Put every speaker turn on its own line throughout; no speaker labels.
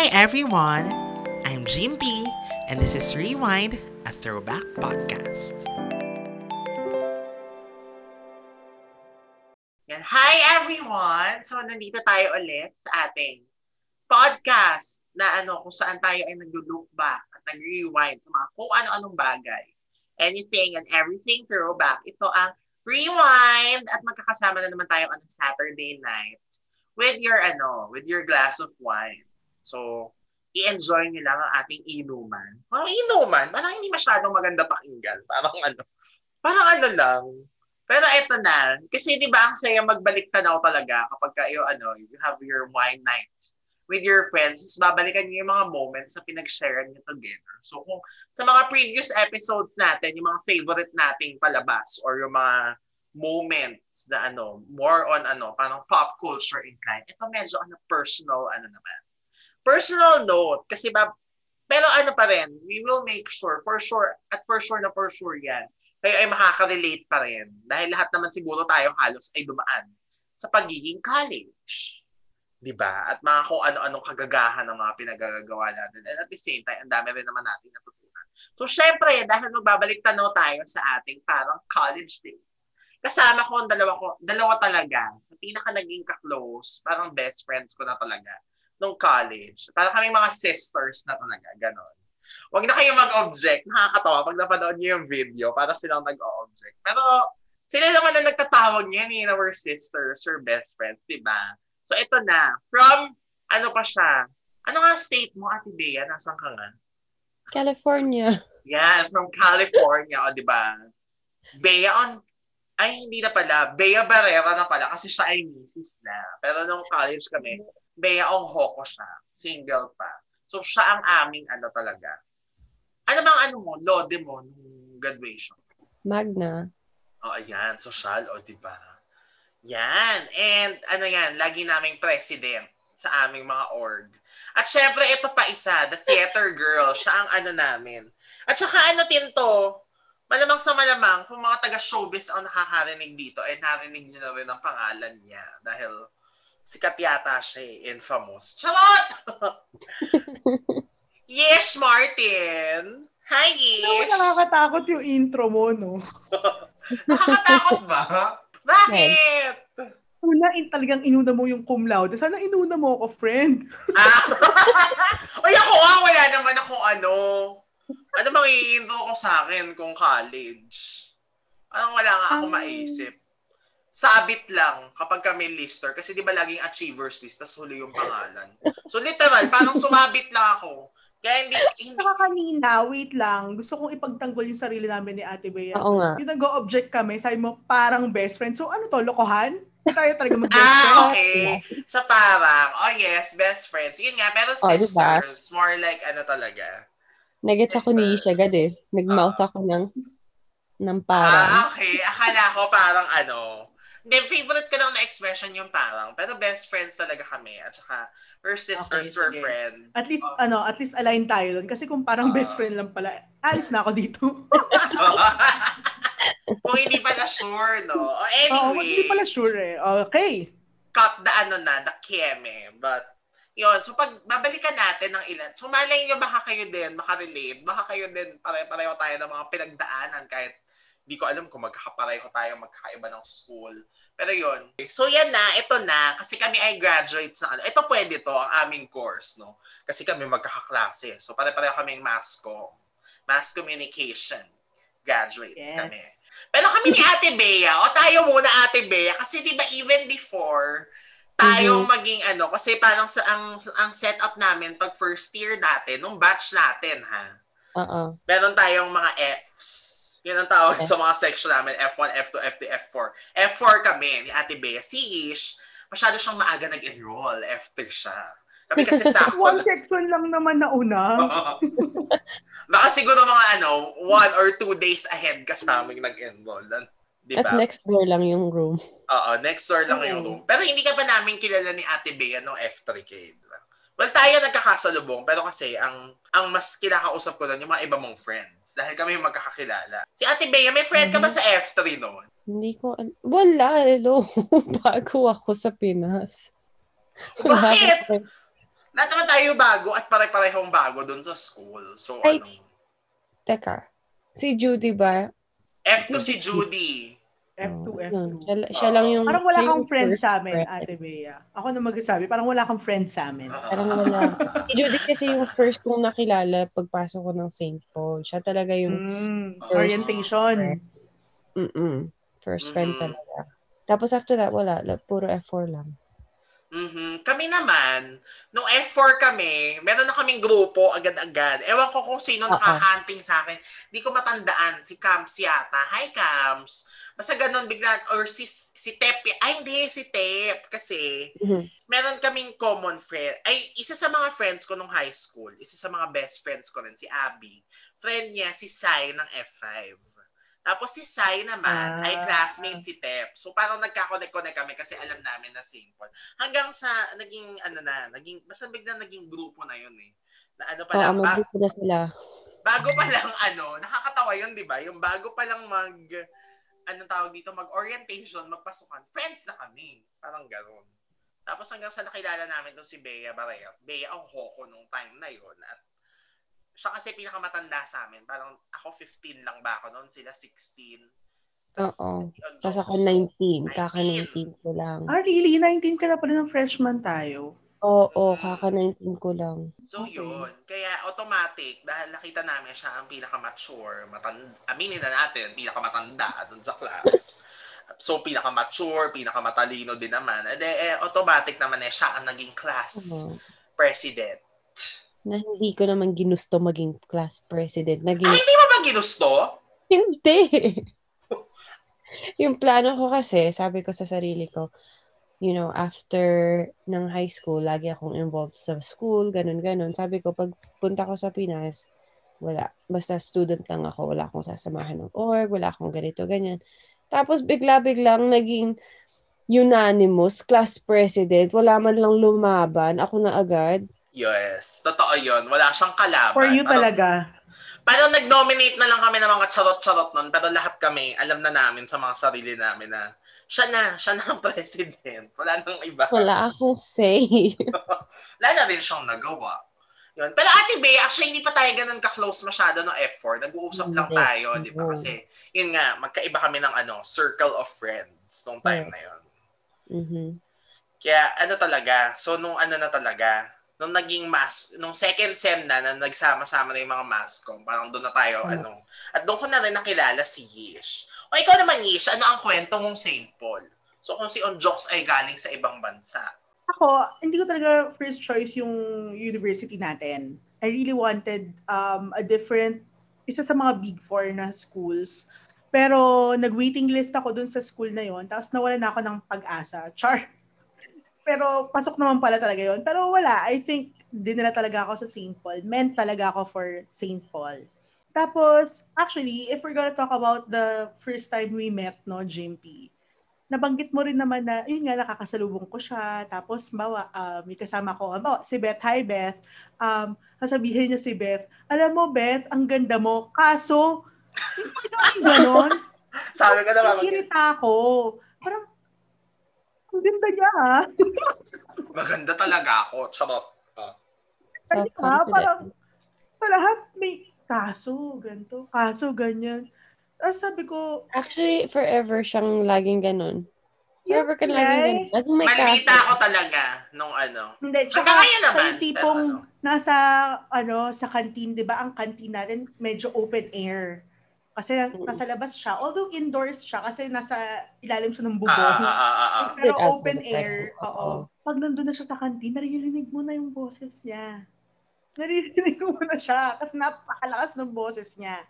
Hi everyone! I'm Jim B, and this is Rewind, a throwback podcast. Hi everyone! So nandito tayo ulit sa ating podcast na ano kung saan tayo ay nag-look back at nag-rewind sa mga kung ano-anong bagay. Anything and everything throwback. Ito ang Rewind at magkakasama na naman tayo on Saturday night with your ano, with your glass of wine. So, i-enjoy nyo lang ang ating inuman. Parang inuman, parang hindi masyadong maganda pakinggan. Parang ano, parang ano lang. Pero eto na, kasi di ba ang saya magbalik tanaw talaga kapag kayo, ano, you have your wine night with your friends, babalikan niyo yung mga moments na pinag-share niyo together. So kung sa mga previous episodes natin, yung mga favorite nating palabas or yung mga moments na ano, more on ano, parang pop culture inclined. Ito medyo ano, personal ano naman personal note, kasi ba, pero ano pa rin, we will make sure, for sure, at for sure na for sure yan, kayo ay makaka-relate pa rin. Dahil lahat naman siguro tayo halos ay dumaan sa pagiging college. 'di ba? At mga kung ano-anong kagagahan ng mga pinagagawa natin. And at the same time, ang dami rin naman natin natutunan. So, syempre, dahil magbabalik tanaw tayo sa ating parang college days, kasama ko ang dalawa ko, dalawa talaga, sa pinaka naging ka-close, parang best friends ko na talaga nung college. Para kami mga sisters na talaga, ganon. Huwag na kayong mag-object. Nakakatawa pag napanood niyo yung video para silang nag-object. Pero sila naman na nagtatawag niyan eh, na we're sisters or best friends, di ba? So ito na. From, ano pa siya? Ano nga state mo, Ate Bea? Nasaan ka nga?
California.
Yeah, from California, o di ba? Bea on, ay hindi na pala, Bea Barrera na pala kasi siya ay Mrs. na. Pero nung college kami, Bea Ongho ko siya. Single pa. So, siya ang aming ano talaga. Ano bang ano mo, lode mo nung graduation?
Magna.
Oh, ayan. Social, o oh, diba? Yan. And ano yan, lagi naming president sa aming mga org. At syempre, ito pa isa, the theater girl. Siya ang ano namin. At saka ano din to, malamang sa malamang, kung mga taga-showbiz ang nakakarinig dito, eh narinig niyo na rin ang pangalan niya. Dahil Sikat yata siya eh, infamous. Charot! yes, Martin! Hi, Yes!
No, nakakatakot yung intro mo, no?
nakakatakot ba? Bakit?
Una, in, talagang inuna mo yung cum laude. Sana inuna mo ako, friend.
ah. Ay, ako nga, wala naman ako ano. Ano bang i-intro ko sa akin kung college? Parang wala nga ako um, maisip sabit lang kapag kami lister. Kasi di ba laging achievers list, tas huli yung pangalan. So literal, parang sumabit lang ako. Kaya hindi... hindi...
Saka kanina, wait lang. Gusto kong ipagtanggol yung sarili namin ni Ate Bea.
Oo nga.
Yung nag-object kami, sabi mo, parang best friend. So ano to, lokohan? Tayo talaga mag-best
ah,
friend.
okay. Sa so, parang, oh yes, best friends. Yun nga, pero oh, sisters, diba? more like ano talaga.
Nagets ako ni Isha agad eh. Nag-mouth uh, ako ng ng parang.
Ah, okay. Akala ko parang ano, hindi, favorite ko lang na expression yung parang. Pero best friends talaga kami. At saka, we're sisters, okay, we're friends.
At least, so, ano, at least align tayo doon. Kasi kung parang uh, best friend lang pala, alis na ako dito.
kung hindi pala sure, no? O anyway.
Oh, hindi pala sure eh. Okay.
Cut the ano na, the keme. But, yon so pag babalikan natin ng ilan, so malay nyo baka kayo din makarelate, baka kayo din pare-pareho tayo ng mga pinagdaanan kahit Di ko alam kung magkakapareho tayo, magkakaiba ng school. Pero yon So yan na, ito na. Kasi kami ay graduates na ano. Ito pwede to, ang aming course, no? Kasi kami magkakaklase. So pare-pareho kaming mass com. Mass communication. Graduates yes. kami. Pero kami ni Ate Bea, o tayo muna Ate Bea, kasi di ba even before, tayong mm-hmm. maging ano, kasi parang sa, ang, ang setup namin pag first year natin, nung batch natin ha,
uh-uh.
meron tayong mga Fs yan ang tawag okay. sa mga section namin, F1, F2, F3, F4. F4 kami ni Ate Bea. Si Ish, masyado siyang maaga nag-enroll. F3 siya. Kami kasi sakto.
one section lang naman na una.
Baka siguro mga ano, one or two days ahead ka sa aming nag-enroll.
Di ba? At next door lang yung room.
Oo, next door lang yung room. Pero hindi ka pa namin kilala ni Ate Bea nung F3K. Diba? Well, tayo nagkakasalubong, pero kasi ang ang mas kinakausap ko doon yung mga iba mong friends. Dahil kami yung magkakakilala. Si Ate Bea, may friend ka ba mm-hmm. sa F3 noon?
Hindi ko, wala, hello. Bago ako sa Pinas.
Bakit? Lahat naman tayo bago at pare-parehong bago dun sa school. So,
Ay.
ano?
Teka. Si Judy ba?
F2 si Judy.
F2,
Oh,
F2.
yun. Siya, siya lang yung...
Parang wala kang friend sa amin,
friend.
Ate Bea. Ako na magsasabi, parang wala kang friend sa amin.
Parang wala. Si Judy kasi yung first kong nakilala pagpasok ko ng St. Paul. Siya talaga yung
Mm,
First
orientation.
mm first friend
Mhm.
talaga. Tapos after that, wala. La- Puro F4 lang.
Mhm. Kami naman, nung F4 kami, meron na kaming grupo agad-agad. Ewan ko kung sino
Oo.
nakahunting sa akin. Di ko matandaan. Si Camps yata. Hi, Camps. Basta ganun bigla. Or si, si Tep. Ay, hindi. Si Tep. Kasi
Mhm.
meron kaming common friend. Ay, isa sa mga friends ko nung high school. Isa sa mga best friends ko rin. Si Abby. Friend niya si Sai ng F5. Tapos si Sai naman
Ah.
ay classmate si Tep. So parang nagka-connect-connect kami kasi alam namin na Paul. Hanggang sa naging ano na, naging basta biglang naging grupo na yun eh. Na ano pa lang, ba-
na sila.
bago pa lang ano, nakakatawa yun, 'di ba? Yung bago pa lang mag ano tawag dito, mag-orientation, magpasukan, friends na kami. Parang gano'n. Tapos hanggang sa nakilala namin doon si Bea Barret. Bea ang hoko nung time na yon At siya kasi pinakamatanda sa amin. Parang ako 15 lang ba ako noon, sila 16. Tas
Oo. Tapos ako 19. Kaka
19.
19 ko lang.
Ah, really? 19 ka na pala ng freshman tayo.
Oo, kaka 19 ko lang.
So
Okay.
yun, kaya automatic, dahil nakita namin siya ang pinaka-mature, matanda, aminin na natin, pinaka-matanda dun sa class. So, pinaka-mature, pinaka-matalino din naman. Eh, eh, automatic naman eh, siya ang naging class
Oo.
president.
Na hindi ko naman ginusto maging class president.
Ay,
Naging,
hindi mo ba ginusto?
hindi! yung plano ko kasi, sabi ko sa sarili ko, you know, after ng high school, lagi akong involved sa school, ganun-ganun. Sabi ko, pag punta ko sa Pinas, wala. Basta student lang ako. Wala akong sasamahan ng org, wala akong ganito, ganyan. Tapos bigla-biglang naging unanimous class president. Wala man lang lumaban. Ako na agad.
Yes, totoo yun. Wala siyang kalaban.
For you
Parang-
talaga.
Parang nag-nominate na lang kami ng mga charot-charot nun, pero lahat kami, alam na namin sa mga sarili namin na siya na, siya na ang president. Wala nang iba.
Wala akong say.
Wala na rin siyang nagawa. Yun. Pero Ate Bea, actually hindi pa tayo ganun ka-close masyado ng F4. Nag-uusap lang
Hindi.
tayo, di ba? Kasi, yun nga, magkaiba kami ng ano, circle of friends nung time
Yes.
na yun.
Mhm.
Kaya ano talaga, so nung ano na talaga, nung naging mas, nung second sem na, na nagsama-sama na yung mga mascom, parang doon na tayo,
Hmm.
ano. At doon ko na rin nakilala si Yish. O ikaw naman, Yish, ano ang kwento mong St. Paul? So kung si Onjoks ay galing sa ibang bansa.
Ako, hindi ko talaga first choice yung university natin. I really wanted um, a different, isa sa mga big four na schools. Pero nag-waiting list ako dun sa school na yon tapos nawala na ako ng pag-asa. Char! Pero pasok naman pala talaga yon Pero wala, I think dinala talaga ako sa St. Paul. Meant talaga ako for St. Paul. Tapos, actually, if we're gonna talk about the first time we met, no, Jimpy, nabanggit mo rin naman na, yun nga, nakakasalubong ko siya. Tapos, bawa, ah, may kasama ko. Bawa, si Beth, hi Beth. Um, sasabihin niya si Beth, alam mo Beth, ang ganda mo. Kaso, hindi ka ganon.
Sabi ko naman, mag-
Irita ako. Parang, ang ganda niya ha.
maganda talaga ako. Charot. Ah.
Kasi ka,
Self-confident.
parang, sa lahat may kaso, ganito, kaso, ganyan. Tapos sabi ko,
Actually, forever siyang laging ganun.
yeah,
Forever ka laging ganun.
right?
Laging may
Malita
kaso.
ako talaga nung ano.
Hindi, tsaka
ngayon
siya
naman,
yung tipong
pero ano.
nasa, ano, sa canteen, di ba? Ang canteen natin, medyo open air. Kasi nas- nasa labas siya. Although indoors siya, kasi nasa ilalim siya ng
Ah,
bubong.
ah, ah, ah, ah.
Pero
Wait,
open air, oo. Pag nandun na siya sa canteen, naririnig mo na yung boses niya. Naririnig mo na siya kasi napakalakas ng boses niya.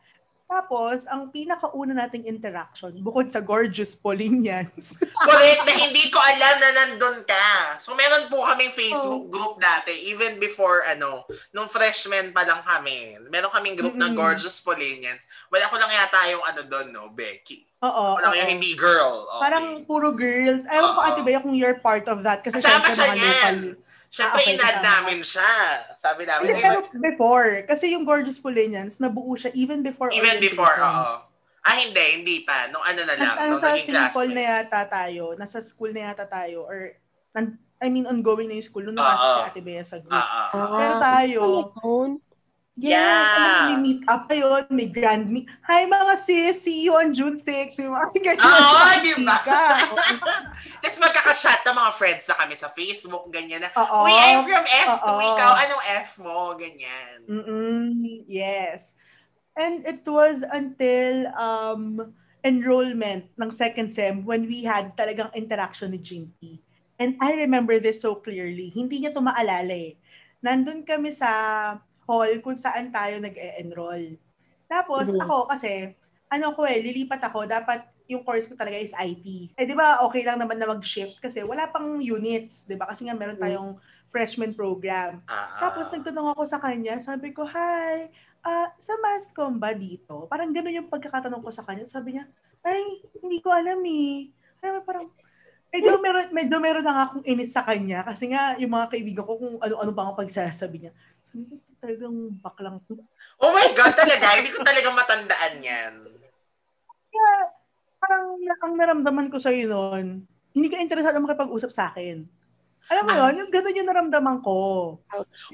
Tapos, ang pinakauna nating interaction, bukod sa gorgeous Polinians,
Correct na hindi ko alam na nandun ka. So meron po kaming Facebook
Oh.
group dati even before ano, nung freshman pa lang kami. Meron kaming group ng
Mm-mm.
Gorgeous Polinians. Wala ko lang yata yung ano doon, no, Becky.
oo,
Wala ko yung hindi girl. Okay.
Parang puro girls. Ewan ko. Ate Bea, kung you're part of that. Kasi
Kasama siya
mga
niyan.
local.
Siyempre,
Ah, okay,
inad namin siya. Sabi namin,
Hindi,
eh,
pero before. Kasi yung Gorgeous Polinians, nabuo siya even before
even before, oo. Ah, hindi, hindi pa. Nung ano na lang,
Nasa,
nung naging classmate.
na yata tayo. Nasa school na yata tayo. Or I mean, ongoing na yung school nung
Ah,
napasok si
ah.
Ate Bea sa group.
Ah, ah.
Pero tayo,
Telephone?
Yes,
Yeah.
mo, may meet up yun, may grand meet. Hi mga sis, see you on June 6. Yung mga ganyan.
Oo,
mga
di ba? Tapos magkakashot na mga friends na kami sa Facebook, ganyan na.
Oo.
Uy, I'm from F2,
Oo.
ikaw, anong F mo? Ganyan.
Mm-mm, yes. And it was until um, enrollment ng second sem when we had talagang interaction ni Jinky. And I remember this so clearly. Hindi niya to maalala eh. Nandun kami sa hall kung saan tayo nag-e-enroll. Tapos
Mhm.
ako kasi, ano ko eh, lilipat ako. Dapat yung course ko talaga is IT. Eh di ba okay lang naman na mag-shift kasi wala pang units, di ba? Kasi nga meron tayong freshman program.
Ah, ah.
Tapos nagtanong ako sa kanya, sabi ko, hi, ah, sa Mascom ba dito? Parang gano'n yung pagkakatanong ko sa kanya. Sabi niya, ay, hindi ko alam eh. Alam mo, parang, medyo meron, medyo meron na nga akong inis sa kanya. Kasi nga, yung mga kaibigan ko, kung ano-ano pa ang pagsasabi niya. Sabi ko, talagang baklang to.
Oh my God, talaga. Hindi ko talaga matandaan yan.
Kaya, parang ang naramdaman ko sa'yo noon, hindi ka interesado makipag-usap sa akin. Alam mo
Ah.
yun, yung gano'n yung naramdaman ko.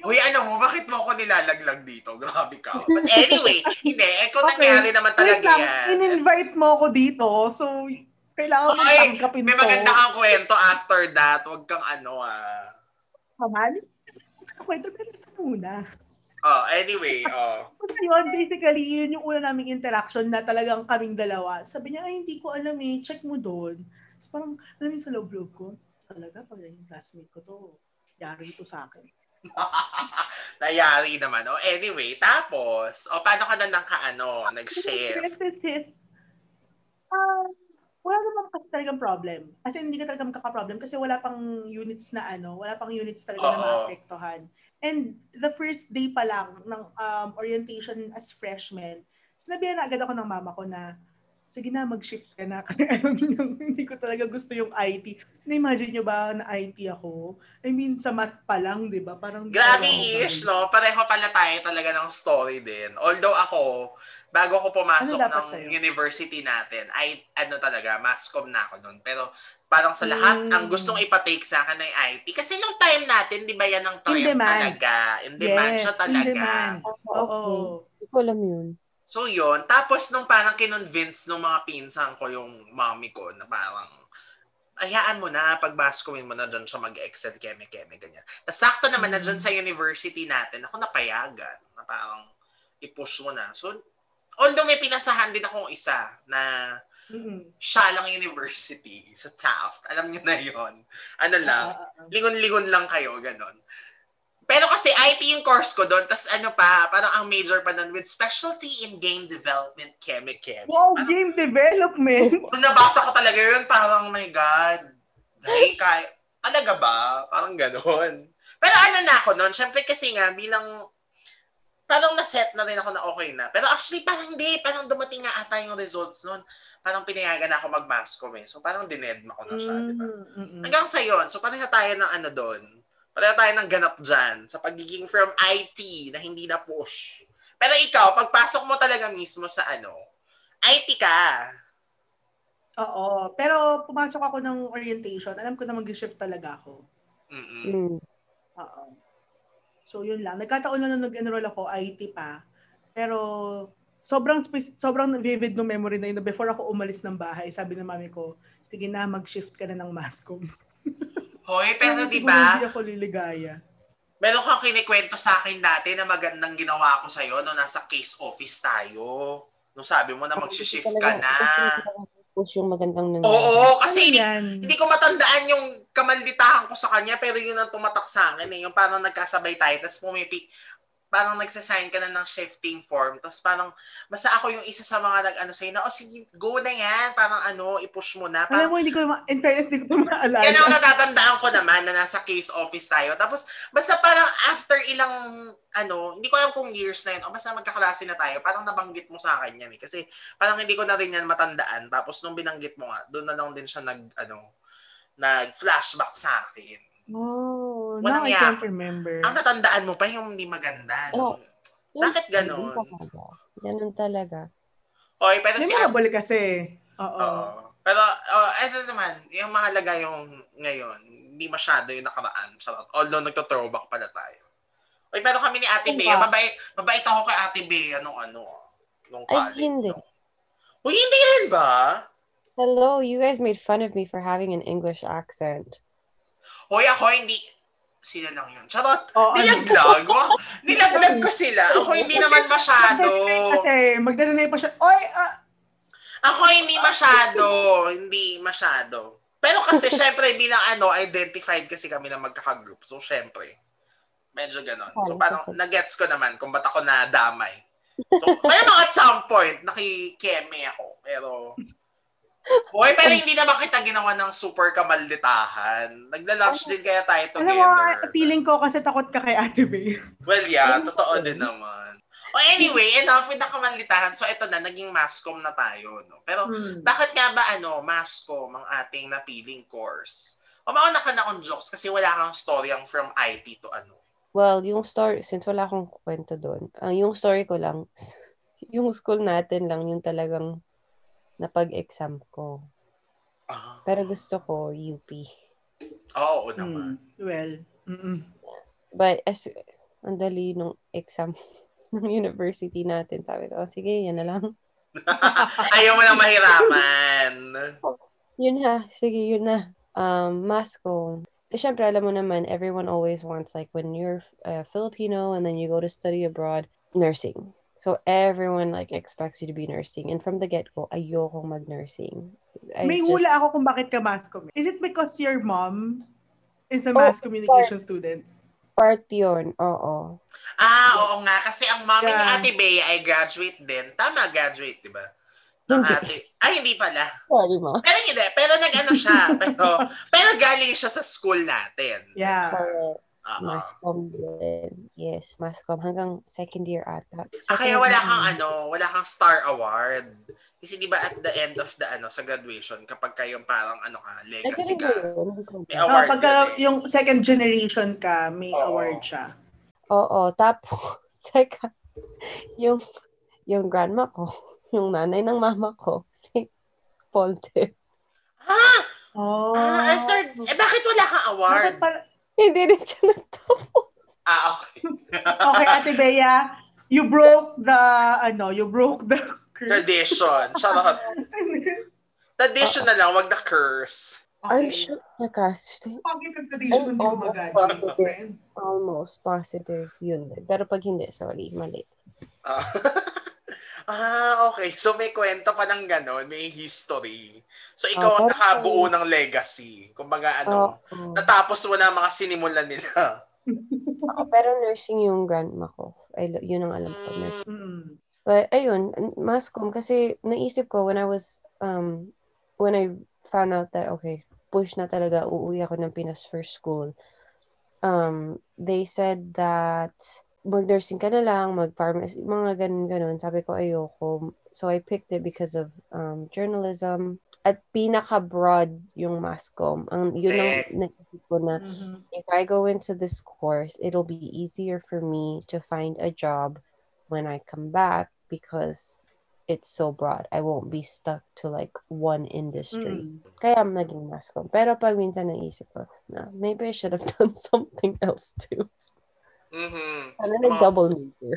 Uy, ano mo, bakit mo ako nilalaglag dito? Grabe ka. But anyway, hindi. Eh, kung
Okay.
nangyari naman talaga
lang,
yan.
in-invite mo ako dito, so kailangan mo
Ay,
tanggapin
May
to.
maganda kang kwento after that. Huwag kang ano ah.
Kaman? Kwento ka na muna.
Oh, anyway, oh.
Kasi yun, basically, yun yung una naming interaction na talagang kaming dalawa. Sabi niya, ay, hindi ko alam eh, check mo doon. Tapos parang, alam yung sa loob-loob ko, talaga, pag yung classmate ko to, yari ito sa akin.
Nayari naman. Oh, anyway, tapos, oh, paano ka na nang kaano, nag-share?
Kasi sis, ah, wala naman kasi talagang problem. Kasi hindi ka talaga magkaka-problem kasi wala pang units na ano, wala pang units talaga na
Oo.
maapektuhan. And the first day pa lang ng um, orientation as freshman, sinabihan na agad ako ng mama ko na, sige na, mag-shift ka na. Kasi alam niyo, hindi ko talaga gusto yung IT. Na-imagine nyo ba na IT ako? I mean, sa math pa lang, di ba? Parang
Grabe-ish, no? Pareho pala tayo talaga ng story din. Although ako, bago ako pumasok
Ano
ng
sa'yo?
university natin, ay ano talaga, mascom na ako noon. Pero parang sa lahat,
Mm.
ang gustong ipatake sa akin ay IT. Kasi nung time natin, di ba yan ang trend talaga? In demand
Yes,
siya
in
talaga.
demand. Oo.
Okay. Hindi ko alam yun.
So yun, tapos nung parang kinonvince ng mga pinsan ko yung mommy ko na parang ayaan mo na, pag baskumin mo na dyan siya mag-excel, keme-keme, ganyan. Tapos sakto naman na dyan sa university natin, ako napayagan, na parang i-push mo na. So, although may pinasahan din akong isa na
Mm-mm.
siya lang university sa Taft. Alam niyo na yon Ano lang,
ah.
lingon-lingon lang kayo, ganon. Pero kasi IP yung course ko doon, tas ano pa, parang ang major pa doon with specialty in game development, keme-keme.
Wow,
Parang-
game development!
Nung nabasa ko talaga yun, parang, oh my God, dahil kaya, talaga ba? Parang ganon. Pero ano na ako noon, syempre kasi nga, bilang, parang na-set na rin ako na okay na. Pero actually, parang hindi, parang dumating nga ata yung results noon. Parang pinayagan na ako mag-mascom eh. So parang dinedma ko na siya, di ba?
Mm, mm, mm.
Hanggang sa yon so pareha tayo ng ano doon. Pareha tayo ng ganap dyan sa pagiging from IT na hindi na push. Pero ikaw, pagpasok mo talaga mismo sa ano, IT ka.
Oo. Pero pumasok ako ng orientation. Alam ko na mag-shift talaga ako.
Mm-mm.
Mm.
Oo. So, yun lang. Nagkataon lang na nag-enroll ako, IT pa. Pero, sobrang sobrang vivid no memory na yun. Before ako umalis ng bahay, sabi ng mami ko, sige na, mag-shift ka na ng mascom.
Hoy, pero di ba,
Hindi ako liligaya.
meron kang kinikwento sa akin dati na magandang ginawa ko sa'yo no nasa case office tayo. Nung sabi mo na mag-shift ka na.
Push yung magandang nangyari.
Oo,
ano
kasi hindi,
yan?
hindi ko matandaan yung kamalditahan ko sa kanya, pero yun ang tumatak sa akin eh. Yung parang nagkasabay tayo, tapos pumipi, parang nagsasign ka na ng shifting form, tapos parang, basta ako yung isa sa mga nag-ano sa'yo na, oh sige, go na yan, parang ano, i-push mo na.
Alam
Parang,
mo, hindi ko, ma- in fairness, hindi ko ito maalala.
yan ang natatandaan ko naman na nasa case office tayo. Tapos, basta parang after ilang, ano, hindi ko alam kung years na yun, o basta magkaklase na tayo, parang nabanggit mo sa akin yan eh. Kasi parang hindi ko na rin yan matandaan. Tapos nung binanggit mo nga, doon na lang din siya nag, ano, nag-flashback sa akin.
Oh, now
Walang
I
yak.
can't remember.
Ang natandaan mo pa yung hindi maganda. No?
Oo.
Bakit?
Ganun talaga. Ganun talaga.
Oy, pero si Ab-
Memorable kasi. Oo.
Pero, oh, ano naman, yung mahalaga yung ngayon, hindi masyado yung nakaraan. Charot. Although nagto-throwback pala tayo. Uy, pero kami ni Ate
Ano
Bea,
ba?
mabait, mabait ako kay Ate Bea nung ano, nung
Ay,
college.
hindi.
no? Uy, hindi rin ba?
Hello, you guys made fun of me for having an English accent.
Hoy, ako hindi, sila lang yun. Charot.
Oh, ano?
Nilaglag. Wow. Nilaglag ko sila. Ako hindi naman masyado.
Kasi magdadalay pa siya. Oy, ah,
Ako hindi masyado. Hindi masyado. Pero kasi syempre bilang ano, identified kasi kami na magkakagroup. So syempre, medyo ganon. So parang nagets ko naman kung ba't ako nadamay. So, kaya mga at some point, nakikeme ako. Pero, Hoy, pero hindi naman kita ginawa ng super kamalditahan. Nagla-lunch din kaya tayo
alam mo,
together.
feeling ko kasi takot ka kay Ate Bea.
Well, yeah, totoo din naman. Oh, anyway, enough with the kamalitahan. So, ito na, naging mascom na tayo. No? Pero,
Hmm.
bakit nga ba, ano, mascom ang ating napiling course? O mauna ka na on jokes kasi wala kang story ang from IT to ano.
Well, yung story, since wala akong kwento doon, ang yung story ko lang, yung school natin lang yung talagang napag-exam ko.
Ah,
Pero gusto ko UP.
oo naman.
Hmm. Well, mm
But as ang dali nung exam ng university natin, sabi ko, "Oh, sige, yan na lang.
Ayaw mo nang mahirapan.
Yun ha, sige, yun na. Um, mask ko. Eh, syempre, alam mo naman, everyone always wants, like, when you're uh, Filipino and then you go to study abroad, nursing. So, everyone, like, expects you to be nursing. And from the get-go, ayokong mag-nursing. I
May
just-
hula ako kung bakit ka mass comm. Is it because your mom is a
Oh,
mass communication student?
Part yun, oo.
Ah, oo nga. Kasi ang ni
Yeah.
Ate Bea ay graduate din. Tama, graduate, di ba? Ng
Hindi.
ate. Ay, hindi pala.
Sorry, ma.
Pero hindi. Pero nag-ano siya. pero, pero galing siya sa school natin.
Yeah.
Correct.
Oo.
Mascom din. Yes, Mascom. Hanggang second year ata.
Ah, kaya
Second
wala
year.
kang ano, wala kang star award. Kasi di ba at the end of the ano sa graduation kapag kayong parang ano ka, legacy ka. May
alam.
Oh,
award
pagka
eh.
yung second generation ka, may
Oo.
award siya.
Oo, tapos, second, yung, yung grandma ko, yung nanay ng mama ko, si Paul Tip.
Ah!
Oh.
Ah, eh, third, eh bakit wala kang award?
Bakit para-
Hindi rin siya natapos.
Ah, okay.
okay, Ate Bea, you broke the, ano, you broke the curse.
Tradition. Charot. Tradition na lang, wag the curse.
I'm sure na casting.
Bakit ang tradition hindi
almost
mag-graduate,
positive.
friend?
Almost positive yun. Pero pag hindi, sorry, mali.
Ah, ah, okay. So may kwento pa ng gano'n, may history. So ikaw ang
Oh,
nakabuo ng legacy. Kumbaga ano,
Oo.
natapos mo na mga sinimulan nila.
Oo, pero nursing yung grandma ko. I, lo- yun ang alam ko.
Mm.
But ayun, mascom kasi naisip ko when I was um when I found out that okay, push na talaga uuwi ako ng Pinas for school. Um they said that mag-nursing ka na lang, mag-pharmacy, mga ganun-ganun. Sabi ko ayoko. So I picked it because of um journalism at pinaka-broad yung mascom. Ang yun ang
Correct.
naisip ko na
Mhm.
if I go into this course, it'll be easier for me to find a job when I come back because it's so broad. I won't be stuck to like one industry.
Mm.
Kaya I'm naging mascom. Pero pag minsan naisip ko, na maybe I should have done something else too.
Mhm.
Ano
Oh.
nag-double major?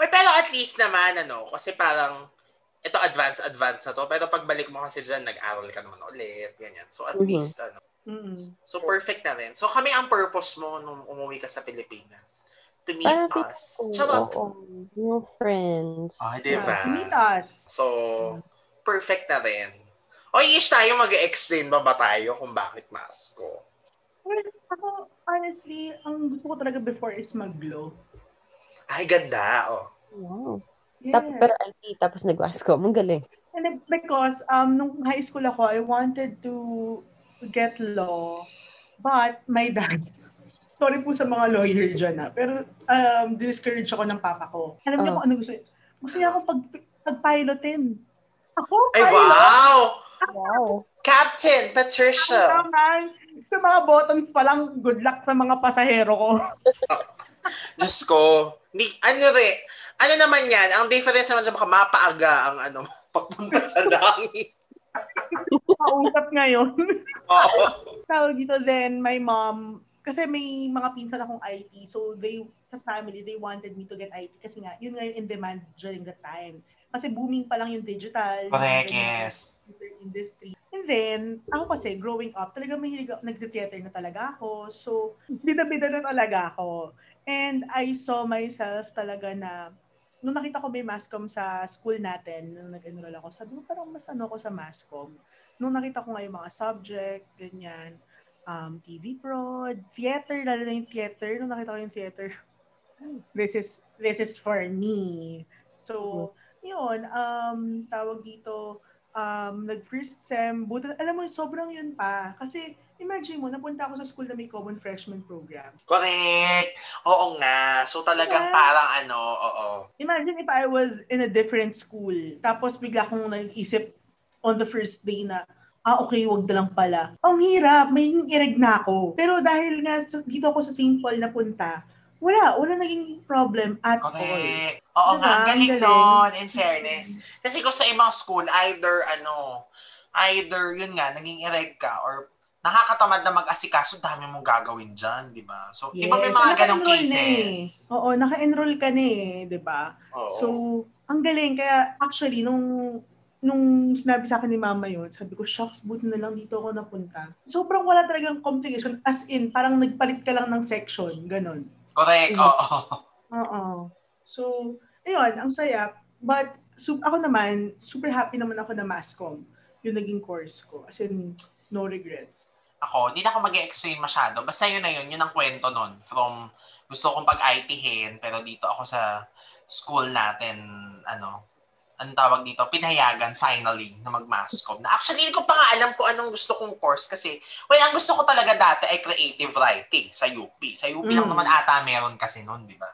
Uy, pero at least naman, ano, kasi parang, ito advance, advance na to. Pero pagbalik mo kasi dyan, nag-aral ka naman ulit, ganyan. So at
Mhm.
least, ano,
Mm.
so perfect na rin. So kami ang purpose mo nung umuwi ka sa Pilipinas. To meet
Parang
us. Charot.
Yung friends.
Ah,
Yeah,
diba?
meet us.
So, perfect na rin. O, ish tayo mag-explain ba ba tayo kung bakit masko?
Well, ako, honestly, ang gusto ko talaga before is mag-glow.
Ay, ganda. Oh.
Wow.
Yes.
Tap, pero IT, tapos nag-mascom. Ang galing.
And because um, nung high school ako, I wanted to get law. But my dad, sorry po sa mga lawyer dyan ha, pero um, discourage ako ng papa ko. Alam niyo
Oh.
kung ano gusto niya? Gusto niya akong pag, pag-pilotin. Ako,
Ay,
pilot?
wow!
Wow.
Captain Patricia.
naman. Sa mga buttons pa lang, good luck sa mga pasahero ko.
Diyos ko. Di, ano rin, ano naman yan, ang difference naman dyan, baka mapaaga ang ano, pagpunta sa langit.
Kausap ngayon.
Oo.
tawag dito then, my mom, kasi may mga pinsan akong IT, so they, sa family, they wanted me to get IT kasi nga, yun nga yung in demand during that time. Kasi booming pa lang yung digital.
Correct, yes.
industry. And then, ako kasi, growing up, talaga mahilig ako, nag-theater na talaga ako. So, bida-bida na talaga ako. And I saw myself talaga na, nung nakita ko may mascom sa school natin, nung nag-enroll ako, sabi ko, parang mas ano ako sa mascom. Nung nakita ko nga yung mga subject, ganyan, um, TV prod, theater, lalo na yung theater, nung nakita ko yung theater, this is, this is for me. So, yun, um, tawag dito, um, nag-first sem, buta, alam mo, sobrang yun pa. Kasi, imagine mo, napunta ako sa school na may common freshman program.
Correct. Oo nga. So talagang
Diba?
parang ano, oo.
Imagine if I was in a different school, tapos bigla kong nag-isip on the first day na, ah, okay, wag na lang pala. Ang hirap, may ireg na ako. Pero dahil nga dito ako sa St. Paul napunta, wala, wala naging problem at all.
Correct. Oo
Diba?
nga, galing
galing.
nun, in fairness. Kasi kung sa ibang school, either ano, either yun nga, naging ereg ka or nakakatamad na mag-asikaso, dami mong gagawin dyan, di ba? So, iba may
Yes.
mga
So,
ganong
na eh.
cases.
Oo, naka-enroll ka na eh, di ba? So, ang galing. Kaya actually, nung nung sinabi sa akin ni mama yun, sabi ko, shucks, buti na lang dito ako napunta. Sobrang wala talagang complication. As in, parang nagpalit ka lang ng section. Ganon.
Correct, oo.
Oo. So, ayun, ang saya. But, su- ako naman, super happy naman ako na mascom yung naging course ko. As in, no regrets.
Ako, di na ako mag explain masyado. Basta yun na yun, yun ang kwento nun. From, gusto kong pag-IThin, pero dito ako sa school natin, ano, anong tawag dito, pinayagan finally na mag-mascom. Na actually, hindi ko pa nga alam kung anong gusto kong course kasi, well, ang gusto ko talaga dati ay creative writing sa UP. Sa UP lang
Mm.
naman ata meron kasi nun, di ba?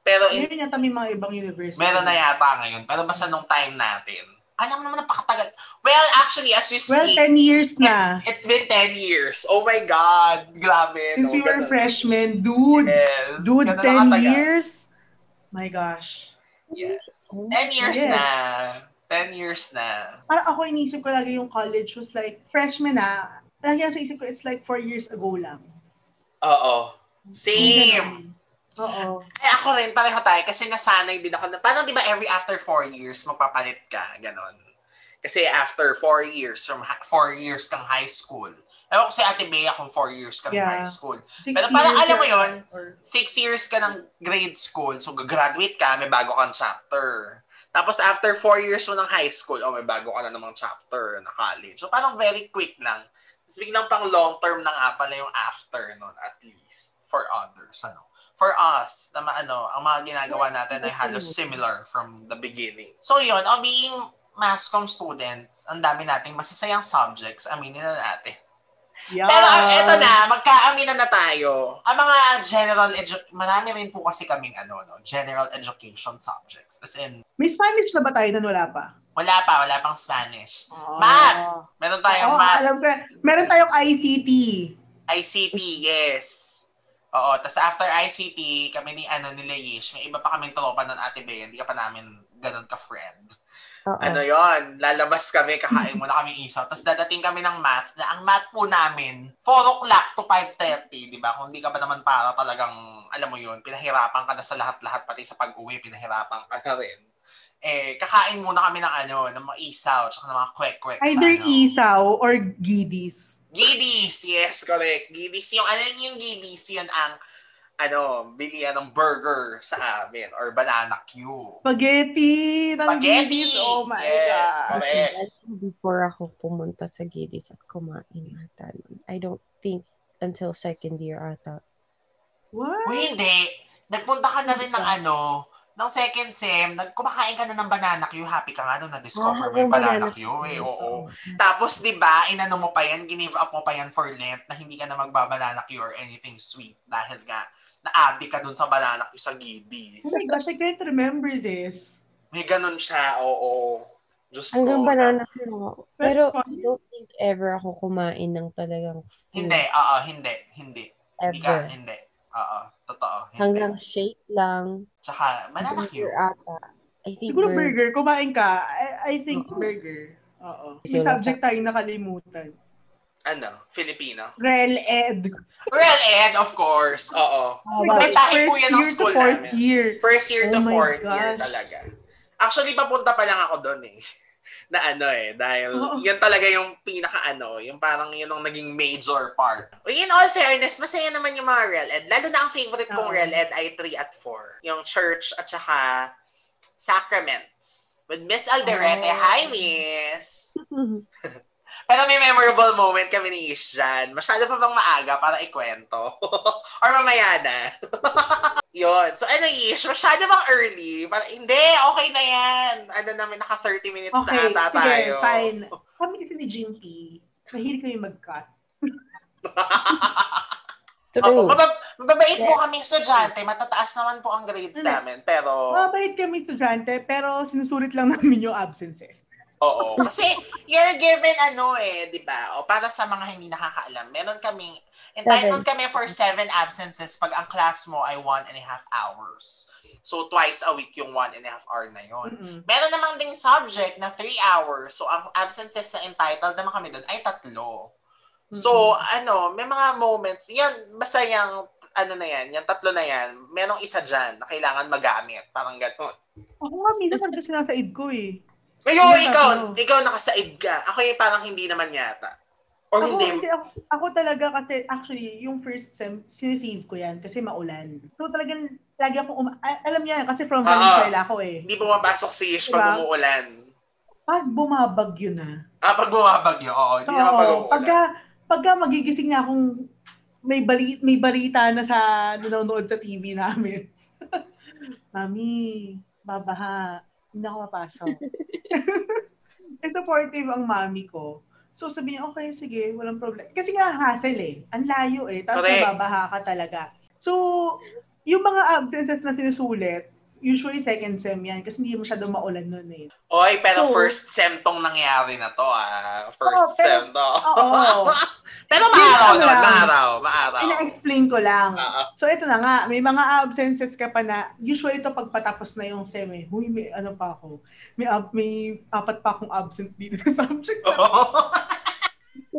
Pero in,
Ngayon yata may mga ibang university.
meron na yata ngayon. Pero basta nung time natin, alam naman napakatagal. Well, actually, as we
Well,
speak,
10 years na.
It's, it's been 10 years. Oh my God. Grabe.
Since
no?
we were
Ganun.
freshmen, dude.
Yes.
Dude,
Ganun
10
nakatagal.
years? My gosh.
Yes.
Oh,
10 years
Yes.
na. 10 years na.
Para ako inisip ko lagi yung college was like, freshman na, lagi sa isip ko, it's like 4 years ago lang.
Oo. Same.
Oo.
Ay, ako rin, pareho tayo. Kasi nasanay din ako. Na, parang di ba every after 4 years, magpapalit ka. Ganon. Kasi after 4 years, from 4 years kang high school. Ewan ko si Ate Bea kung 4 years kang
Yeah.
high school.
Six
Pero parang alam mo
or-
six years ka ng grade school, so gagraduate ka, may bago kang chapter. Tapos after four years mo ng high school, oh, may bago ka na namang chapter na college. So parang very quick lang. Tapos biglang pang long term na nga pala yung after nun, at least. For others, ano. For us, na ano, ang mga ginagawa natin ay halos similar from the beginning. So yun, on being mass comm students, ang dami nating masasayang subjects, aminin na natin.
Yeah.
Pero ang eto na, magkaaminan na tayo. Ang mga general edu- marami rin po kasi kaming ano, no, general education subjects. As in,
May Spanish na ba tayo nun wala pa?
wala pa, wala pang Spanish.
Oh.
Math! Meron tayong
Oo,
math,
alam ko. Meron tayong ICT.
ICT, yes. Oo, tapos after ICT, kami ni ano ni Leish, may iba pa kaming tropa ng Ate Bea, hindi ka pa namin ganun ka-friend.
Oo.
Ano yon lalabas kami, kakain muna kami isaw. Tapos dadating kami ng math, na ang math po namin, 4 o'clock to 5.30, di ba? Kung hindi ka pa naman para talagang, alam mo yun, pinahirapan ka na sa lahat-lahat, pati sa pag-uwi, pinahirapan ka na rin. Eh, kakain muna kami ng ano, ng mga isaw, tsaka ng mga kwek-kwek.
Either
ano.
isaw or gidis.
Giddies, yes, correct. Giddies, yung ano yung giddies, yun ang, ano, bilihan ng burger sa amin, or banana Q.
Spaghetti.
Spaghetti!
gidis. Oh my
Yes,
God.
think before ako pumunta sa Gidis at kumain ata. I don't think until second year ata.
What?
Uy, hindi. Nagpunta ka na rin ng ano, ng second sem, nagkumakain ka na ng banana Q, happy ka nga doon, na-discover mo yung banana Q, eh, oo. Tapos, di ba, inano mo pa yan, give up mo pa yan for Lent na hindi ka na magbabanana Q or anything sweet dahil nga, na-abi ka dun sa banana Q sa Giddy.
Oh my gosh, I can't remember this.
May ganun siya, oo. Diyos ko.
Hanggang banana ko lang ako. Pero. I don't think ever ako kumain ng talagang food.
Hindi, oo, hindi, hindi. Hindi ka,
Ever.
hindi. Oo, totoo. Hindi.
Hanggang shake lang.
Tsaka, banana.
Burger ata. I think
Siguro
burger.
burger. Kumain ka. I, I think
Oo.
burger. Oo. May subject tayong nakalimutan.
Ano? Filipino?
Rel Ed.
Real Ed, of course. Oo.
Oh
May tahi po
First
yan ng
year to
school
fourth
namin.
year.
First year to
Oh my
fourth year
gosh.
talaga. Actually, papunta pa lang ako doon eh. Na ano eh, dahil
Oo.
yun talaga yung pinaka ano, yung parang yun ang naging major part. In all fairness, masaya naman yung mga Real Ed. Lalo na ang favorite kong
Oo.
Real Ed ay 3 at 4. Yung church at saka sacraments. With Miss Alderete.
Oh.
Hi, Miss! Pero may memorable moment kami ni Ish dyan. Masyado pa bang maaga para ikwento? Or mamaya na? Yun. So ano Ish, masyado bang early? Para, hindi, okay na yan. Ano namin, naka 30 minutes
Okay,
na ata
sige,
tayo.
fine. Kami kasi ni Jim P, mahilig kami mag-cut.
Opo,
True.
mabab- mababait po kami estudyante. Matataas naman po ang grades
Hindi.
namin. Pero,
Mabait kami estudyante, pero sinusulit lang namin yung absences.
Oo. Kasi, you're given ano eh, di ba? O para sa mga hindi nakakaalam, meron kaming, entitled kami for seven absences pag ang class mo ay one and a half hours. So, twice a week yung one and a half hour na yon.
Mm-mm.
Meron namang ding subject na 3 hours. So, ang absences na entitled naman kami doon ay tatlo. So, ano, may mga moments, yan, basta yung, ano na yan, yung tatlo na yan, merong isa dyan na kailangan magamit. Parang gano'n.
Ako nga, minsan talaga sinasaid ko eh.
Ngayon,
Yung
ikaw,
tatlo.
ikaw nakasaid ka. Ako yung parang hindi naman yata. Or
Ako,
hindi.
hindi, ako, ako talaga kasi, actually, yung first sem, sinisave ko yan kasi maulan. So talagang, lagi ako, um- alam niya, kasi from
Oo.
Venezuela ako eh.
Hindi pumapasok si Ish
Diba?
pag umuulan.
Pag bumabagyo na,
Ah, pag bumabagyo, oo. Hindi naman pag umuulan.
pagka, pagka magigising na akong may bali, may balita na sa nanonood sa TV namin. Mami, babaha. Hindi ako mapasok. eh, supportive ang mami ko. So sabi niya, okay, sige, walang problem. Kasi nga hassle eh. Ang layo eh. Tapos
Correct.
nababaha ka talaga. So, yung mga absences na sinusulit, usually second sem yan kasi hindi masyadong maulan nun eh.
Oy, pero
So-
first sem tong nangyari na to, ah. First
Oo, pero-
sem to.
Oo.
pero maaraw
Ano
nun,
lang.
maaraw, maaraw.
Ina-explain ko lang.
Oo.
So ito na nga, may mga absences ka pa na, usually ito pag patapos na yung sem eh, huy, may ano pa ako, may, ab- may apat pa akong absent dito sa subject na.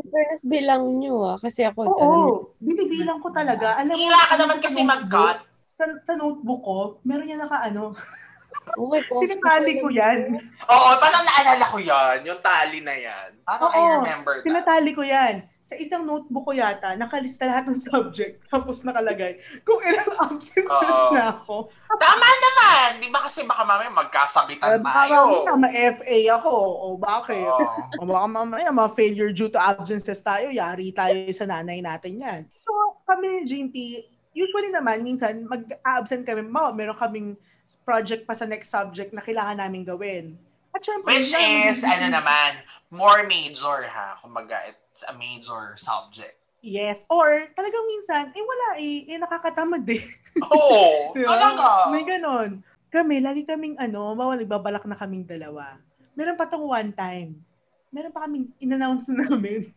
Fairness bilang nyo ah. Kasi ako, alam niyo,
Oo, binibilang ko talaga. Alam mo,
Hila ka
ano
naman
sa
kasi mag-cut.
Sa, sa notebook ko, meron yan naka ano,
oh my God.
tinatali ko yan.
Oo, parang naalala ko yan, yung tali na yan. Parang I
Oo,
remember that.
Tinatali ko yan. Sa isang notebook ko yata, nakalista lahat ng subject, tapos nakalagay kung ilang absences
Oo.
na ako.
Tama naman! Di ba kasi baka mamaya magkasabitan
Uh, baka
tayo?
mamaya ma-FA ako, o bakit?
Oo.
O baka mamaya, mga failure due to absences tayo, yari tayo sa nanay natin yan. So, kami GMP, usually naman, minsan, mag-absent kami, ma, meron kaming project pa sa next subject na kailangan namin gawin. At syempre,
Which
kailangan
is, ano naman, more major ha. Kumbaga, it's a major subject.
Yes. Or, talagang minsan, eh wala eh, eh nakakatamad eh.
Oo,
Di ba?
talaga.
May ganon. Kami, lagi kaming ano, bawa nagbabalak na kaming dalawa. Meron pa tong one time. Meron pa kaming in-announce na namin.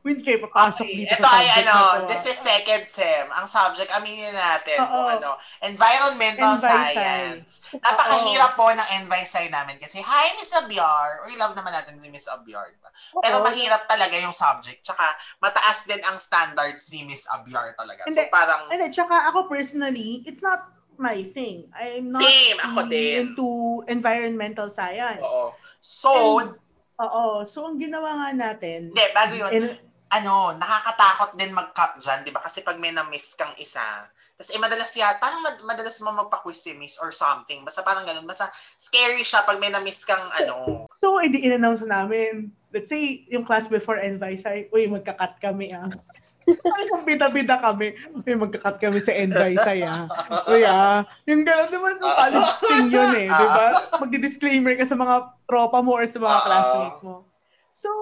Hindi kayo papasok
Okay,
dito
Ito
sa
ay
subject
ano,
na to.
this is second sem. Ang subject, aminin natin
Oo.
kung ano, environmental
Envi-Sci.
science. Napakahirap po ng Envi-Sci namin kasi, hi, Miss Abiar. Uy, love naman natin si Miss Abiar. diba? Pero mahirap talaga yung subject. Tsaka, mataas din ang standards ni Miss Abiar talaga. So,
Hindi.
parang,
And then, tsaka ako personally, it's not my thing. I'm not
Same, ako din.
into environmental science.
oo. So,
And- Oo. So, ang ginawa nga natin,
hindi, bago yun,
in-
ano, nakakatakot din mag-cut dyan, di ba? Kasi pag may na-miss kang isa, tapos eh, madalas yan, parang mad- madalas mo magpa-quiz si miss or something. Basta parang ganun. Basta scary siya pag may na-miss kang ano.
So, edi in-announce namin. Let's say, yung class before NVISI, uy, magka-cut kami ah. Ay, kung bida-bida kami, uy, magka-cut kami sa NVISI ah. Uy ah, yung gano'n, ba, yung college thing yun eh, di ba? Magdi-disclaimer ka sa mga tropa mo or sa mga classmates mo. So,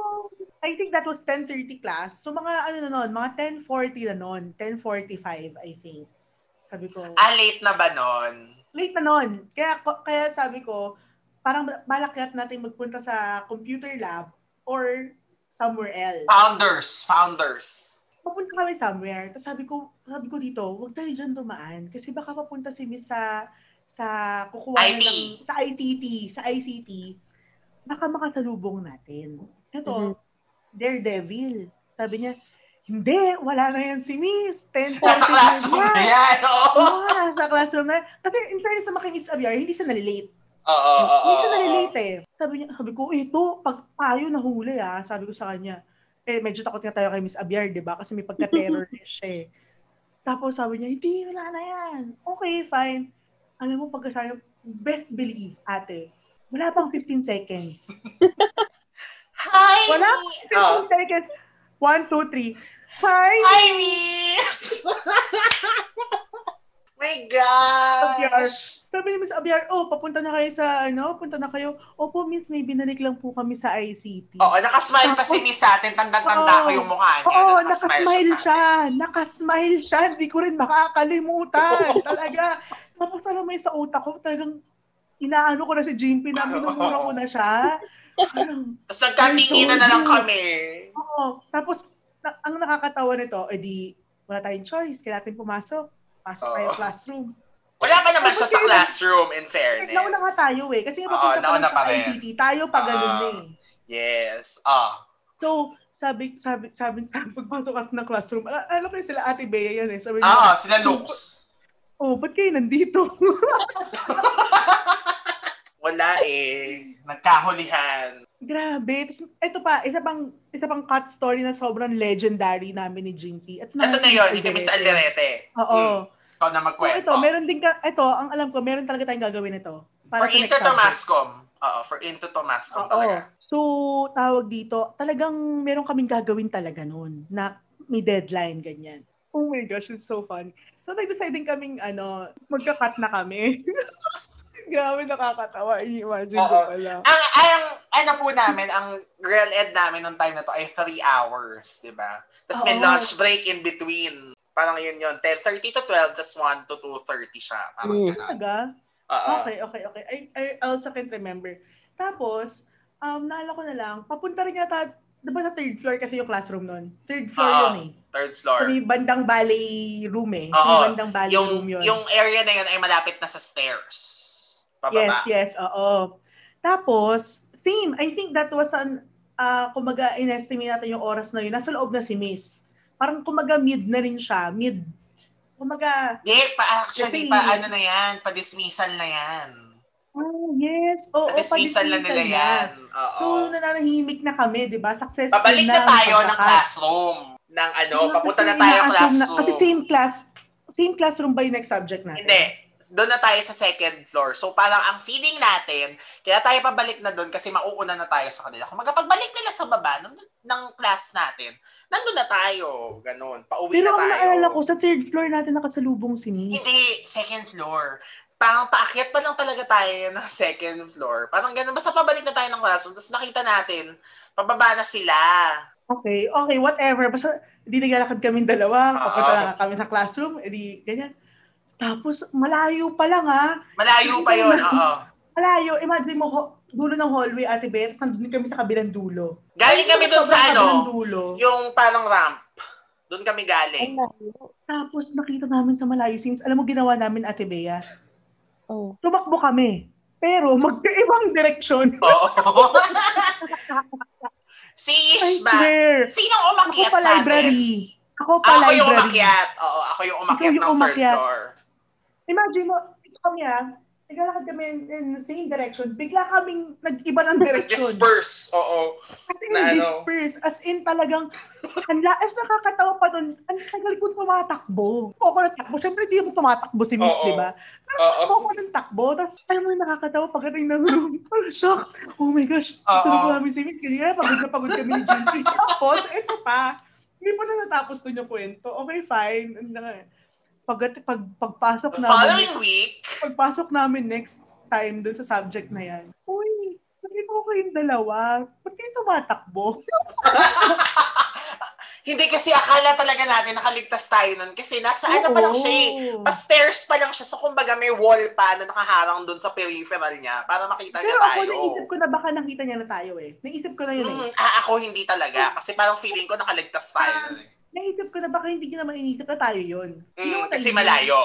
I think that was 10.30 class. So, mga ano na nun, mga 10.40 na nun, 10.45, I think. Sabi ko,
Ah, late na ba nun?
late na nun. Kaya, kaya sabi ko, parang malakyat natin magpunta sa computer lab or somewhere else.
Founders, founders.
Papunta kami somewhere. Tapos sabi ko, sabi ko dito, huwag tayo dyan dumaan. Kasi baka papunta si Miss sa, sa kukuha
IT.
ng, sa ICT, sa ICT, baka makasalubong natin. Ito,
Mhm.
Daredevil. Sabi niya, hindi, wala na yan si Miss. 10
Nasa classroom na yan. Oo.
Oo, nasa classroom na. Kasi in fairness naman kay Miss Abiar, hindi siya nalilate.
Oo, oo, oo.
Hindi siya nalilate eh. Sabi niya, sabi ko, ito, pag tayo nahuli ah, sabi ko sa kanya, eh, medyo takot nga tayo kay Miss Abiar, di ba? Kasi may pagka-terror siya eh. Tapos sabi niya, hindi, wala na yan. Okay, fine. Alam mo, pagkasayo, best believe, ate, wala pang 15 seconds.
Hi,
Wala
Miss.
15
Oh.
seconds. One, two, three. Hi!
Hi, Miss! My gosh!
Sabi ni Miss Abiar, oh, papunta na kayo sa, ano, punta na kayo. Opo, Miss, may binalik lang po kami sa ICT.
Oo, nakasmile pa si Miss sa atin. Tanda-tanda
Oo.
ko yung mukha niya.
Oo,
Nakasmile
nakasmile siya.
atin.
Nakasmile siya. Hindi ko rin makakalimutan. Talaga. Tapos alam mo sa utak ko, talagang inaano ko na si Jimpy na minumura ko na siya.
Tapos nagkatinginan na lang kami.
oo. Tapos, na- ang nakakatawa nito, edi, wala tayong choice. Kaya natin pumasok. Pasok
Oo.
tayo classroom.
Wala pa naman siya sa classroom, in fairness.
Nauna nga tayo eh. Kasi nga
Oo,
papunta pa
nauna
lang
pa
sa
rin.
ICT. Tayo pa ganun
Oo.
na eh.
Yes. Ah.
So, sabi, sabi, sabi, sabi, pagpasok ako ng classroom, al- alam ko yun sila Ate Bea yan eh. Sabi niya,
Ah, sila Lux.
Oh, ba't kayo nandito?
Wala eh. Nagkahulihan.
Grabe. Tapos, ito pa, isa pang, isa pang cut story na sobrang legendary namin ni Jinky. At
Ito na yun, hindi Miss Alderete.
Oo.
Ikaw na
So
magkwento.
ito, meron din ka, ito, ang alam ko, meron talaga tayong gagawin ito.
For
sa
Into. Tomascom. Oo, for Into Tomascom
Oo.
talaga.
So, tawag dito, talagang meron kaming gagawin talaga noon na may deadline, ganyan. Oh my gosh, it's so fun. So, nag-decide din kaming, ano, magka-cut na kami. Grabe, nakakatawa. I-imagine ko pala.
Ang, ang, ano po namin, ang real ed namin nung time na to ay 3 hours, di ba? Tapos may lunch break in between. Parang yun yun, 10.30 to 12, tapos 1 to 2.30 siya. Parang
Mm.
Talaga? Okay, okay, okay. I, I also can't remember. Tapos, um, naalala ko na lang, papunta rin yata, di ba sa third floor kasi yung classroom nun? Third floor
Oo.
yun eh.
Third
Sa
floor.
may bandang ballet room eh. Sa may bandang ballet
Yung,
room yun.
yung area na yun ay malapit na sa stairs.
Yes,
Pababa.
yes, oo. Tapos, same, I think that was an, uh, kumaga, in-estimate natin yung oras na yun. Nasa loob na si Miss. Parang kumaga mid na rin siya. Mid. Kumaga,
Di, pa, actually,
Kasi-
pa ano na yan, pa-dismissal na yan.
Oh yes, oo,
Pa-dismissal na nila yan.
na.
Oo.
So, nananahimik na kami, di ba? Successful
Pabalik na
ang
tayo ng classroom. Ng ano,
Kasi
papunta na tayo ng classroom.
na- kasi same class, same classroom ba yung next subject natin?
Hindi. Doon na tayo sa second floor. So parang ang feeling natin, kaya tayo pabalik na doon kasi mauuna na tayo sa kanila. Kung magapagbalik nila sa baba ng, ng class natin, nandun na tayo. Ganun. Pauwi
Pero
na
ang
tayo.
naalala ko, sa third floor natin nakasalubong si Miss.
Hindi, second floor. Parang paakyat pa lang talaga tayo ng second floor. Parang ganun. Basta pabalik na tayo ng classroom. Tapos nakita natin, pababa na sila.
Okay, okay, whatever. Basta, di naglalakad kami dalawa, papunta na kami sa classroom, edi ganyan. Tapos, malayo pa lang ha.
Malayo pa yun. Oo.
Malayo. Imagine mo, dulo ng hallway, Ate Beth, nandun kami sa kabilang dulo.
Galing kami doon sa ano,
Dulo.
yung parang ramp. Doon kami galing.
Tapos, nakita namin sa malayo, since, alam mo ginawa namin, Ate Bea,
Oh.
tumakbo kami. Pero, magkaibang direksyon.
Oo. si Ish ba?
swear.
Sinong
Ako
umakyat
pa
sa atin?
library. Ako pa
Ako
library.
yung umakyat. Oo, ako yung umakyat
Ikaw yung
ng third
umakyat.
floor.
Imagine mo, ito kami ah, naglalakad kami in, in the same direction, bigla kaming nag-iba ng direction.
Disperse. Oo.
As in,
na ano.
disperse. As in, talagang, ang laas nakakatawa pa doon. Ang tagal ko tumatakbo. Ako ko natakbo. Siyempre, di mo tumatakbo si Miss, di ba? Pero ako ko ng takbo. Tapos, alam mo nakakatawa pagdating ng room. Parang shock. Oh my gosh. Sunod ko namin si Miss. Kaya pagod na pagod kami ni Jinky. Tapos, ito pa. Hindi pa na natapos doon yung kwento. Okay, fine. Ano na. Pag, pag, pagpasok namin,
following week,
pagpasok namin next time dun sa subject na yan, uy, nakita ko kayong dalawa. Ba't kayo tumatakbo?
hindi kasi akala talaga natin nakaligtas tayo nun kasi nasa ano pa lang siya eh.
Oo.
Pa-stairs pa lang siya. So, kumbaga may wall pa na nakaharang doon sa peripheral niya para makita niya
Pero
tayo.
ako, naisip ko na baka nakita niya na tayo eh. Naisip ko na yun eh.
Mm, ah, ako hindi talaga. Kasi parang feeling ko nakaligtas tayo nun eh.
Naisip ko na baka hindi niya naman inisip na tayo yun.
Mm, kasi malayo.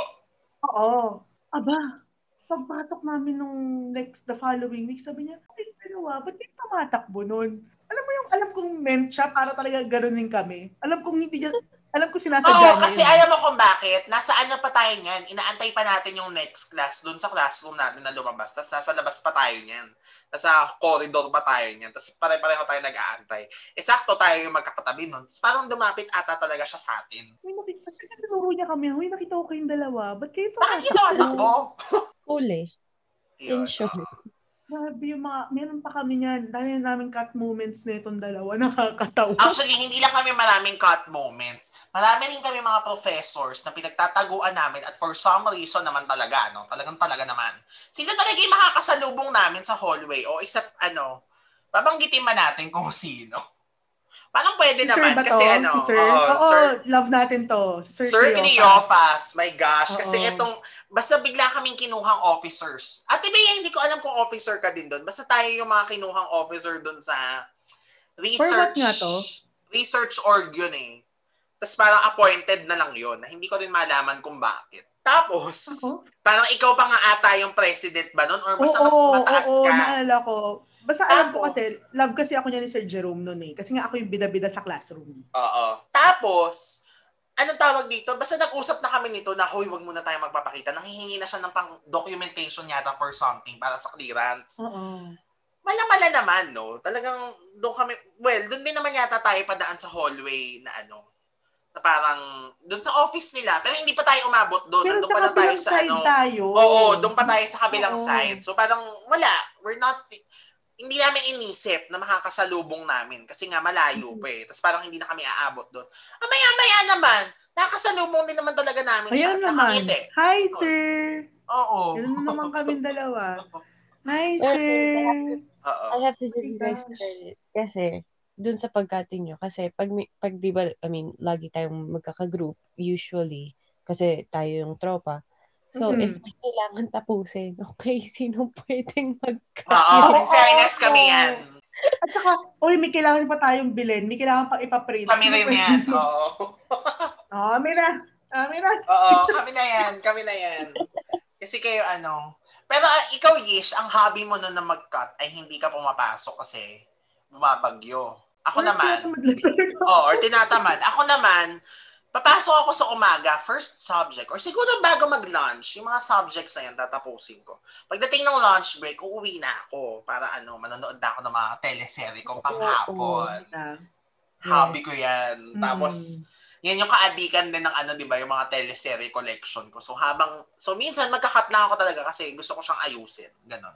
Oo. Aba, pagpasok namin nung next, the following week, sabi niya, ay, dalawa, ba't kayo tumatakbo nun? alam mo yung, alam kong meant siya para talaga ganunin kami. Alam kong hindi niya, alam ko sinasadya
Oo, kasi
yun.
alam mo kung bakit. Nasa ano pa tayo niyan. Inaantay pa natin yung next class dun sa classroom natin na lumabas. Tapos nasa labas pa tayo niyan. Nasa corridor pa tayo niyan. Tapos pare-pareho tayo nag-aantay. Eh, sakto tayo yung magkakatabi nun. Tapos parang dumapit ata talaga siya sa atin.
Uy, nakita, tinuro niya kami. Uy, nakita ko kayong dalawa. Ba't kayo
Bakit
pumasok?
ginawa anak ko? Yun,
In short.
Grabe yung mga, meron pa kami niyan. Dahil namin cut moments na itong dalawa. Nakakatawa.
Actually, hindi lang kami maraming cut moments. Marami rin kami mga professors na pinagtataguan namin at for some reason naman talaga, no? Talagang talaga naman. Sila talaga yung makakasalubong namin sa hallway o isa, ano, babanggitin man natin kung sino. Parang pwede
si
naman
ba to?
kasi ano,
si Sir?
oo,
Oo,
Sir,
love natin to. Si Sir,
Sir.
Cleopas,
my gosh. Kasi
Oo.
itong, basta bigla kaming kinuhang officers. Ate Bea, hindi ko alam kung officer ka din doon. Basta tayo yung mga kinuhang officer doon sa research.
what nga to?
Research org yun eh. Tapos parang appointed na lang yun. Na hindi ko din malaman kung bakit. Tapos,
Ako?
parang ikaw pa nga ata yung president ba nun? Or basta
Oo,
mas
oo,
mataas
oo,
ka?
naalala ko. Basta alam ko kasi, love kasi ako niya ni Sir Jerome noon eh. Kasi nga ako yung bida-bida sa classroom.
Oo. Tapos, anong tawag dito? Basta nag-usap na kami nito na, hoy, wag muna tayo magpapakita. Nanghihingi na siya ng pang documentation yata for something para sa clearance.
Oo.
Malamala naman, no? Talagang doon kami, well, doon din naman yata tayo padaan sa hallway na ano, na parang doon sa office nila. Pero hindi pa tayo umabot doon.
Pero sa
pa lang tayo sa
side
ano.
tayo.
Oo, doon pa tayo sa kabilang
Oo.
side. So parang wala, we're not, hindi namin inisip na makakasalubong namin kasi nga malayo pa eh. Tapos parang hindi na kami aabot doon. Ah, maya-maya naman, nakakasalubong din naman talaga namin siya.
Ayan
at
naman.
nakangiti.
Hi, sir.
Oo.
Na naman kami dalawa. Hi, sir.
Oo.
I have to give you guys credit. Kasi, dun sa pagkating nyo, kasi pag, pag di ba, I mean, lagi tayong magkaka-group, usually, kasi tayo yung tropa. So,
Mhm.
if may kailangan tapusin, okay, sino pwedeng
Oo,
magka-
in fairness kami yan.
At saka, uy, may kailangan pa tayong bilhin. May kailangan pa ipaprint.
Kami rin yan. Oo.
Oo, oh, na. Kami na.
Oo, kami na yan. Kami na yan. Kasi kayo ano. Pero ah, ikaw, Yish, ang hobby mo nun na mag-cut ay hindi ka pumapasok kasi bumabagyo. Ako
Uy,
naman. Oo, or tinatamad. Ako naman, papasok ako sa umaga, first subject, or siguro bago mag-lunch, yung mga subjects na yan, tatapusin ko. Pagdating ng lunch break, uuwi na ako para ano, manonood na ako ng mga teleserye kong panghapon.
Ah,
Hobby
Yes.
ko yan. Tapos,
mm.
yan yung kaadikan din ng ano, di ba, yung mga teleserye collection ko. So, habang, so minsan magka-cut lang ako talaga kasi gusto ko siyang ayusin. Ganon.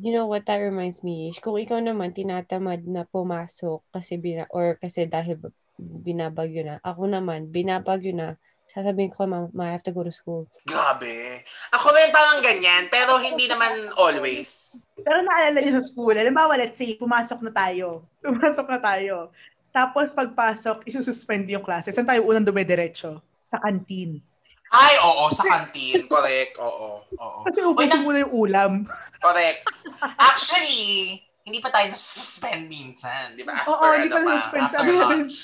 You know what that reminds me, Ish? Kung ikaw naman tinatamad na pumasok kasi bina, or kasi dahil binabagyo na, ako naman, binabagyo na, sasabihin ko, ma'am, I have to go to school.
Grabe. Ako rin parang ganyan, pero hindi naman always.
Pero naalala niyo sa school, halimbawa, let's say, pumasok na tayo. Pumasok na tayo. Tapos pagpasok, isususpend yung klase. Saan tayo unang dumidiretso? Sa canteen.
Ay, oo, sa canteen. Correct, oo. Oo.
Kasi ubusin
na-
mo na yung ulam.
Correct. Actually, hindi pa tayo nasususpend minsan, di ba? After
Oo, hindi
ano
pa nasuspend.
after lunch.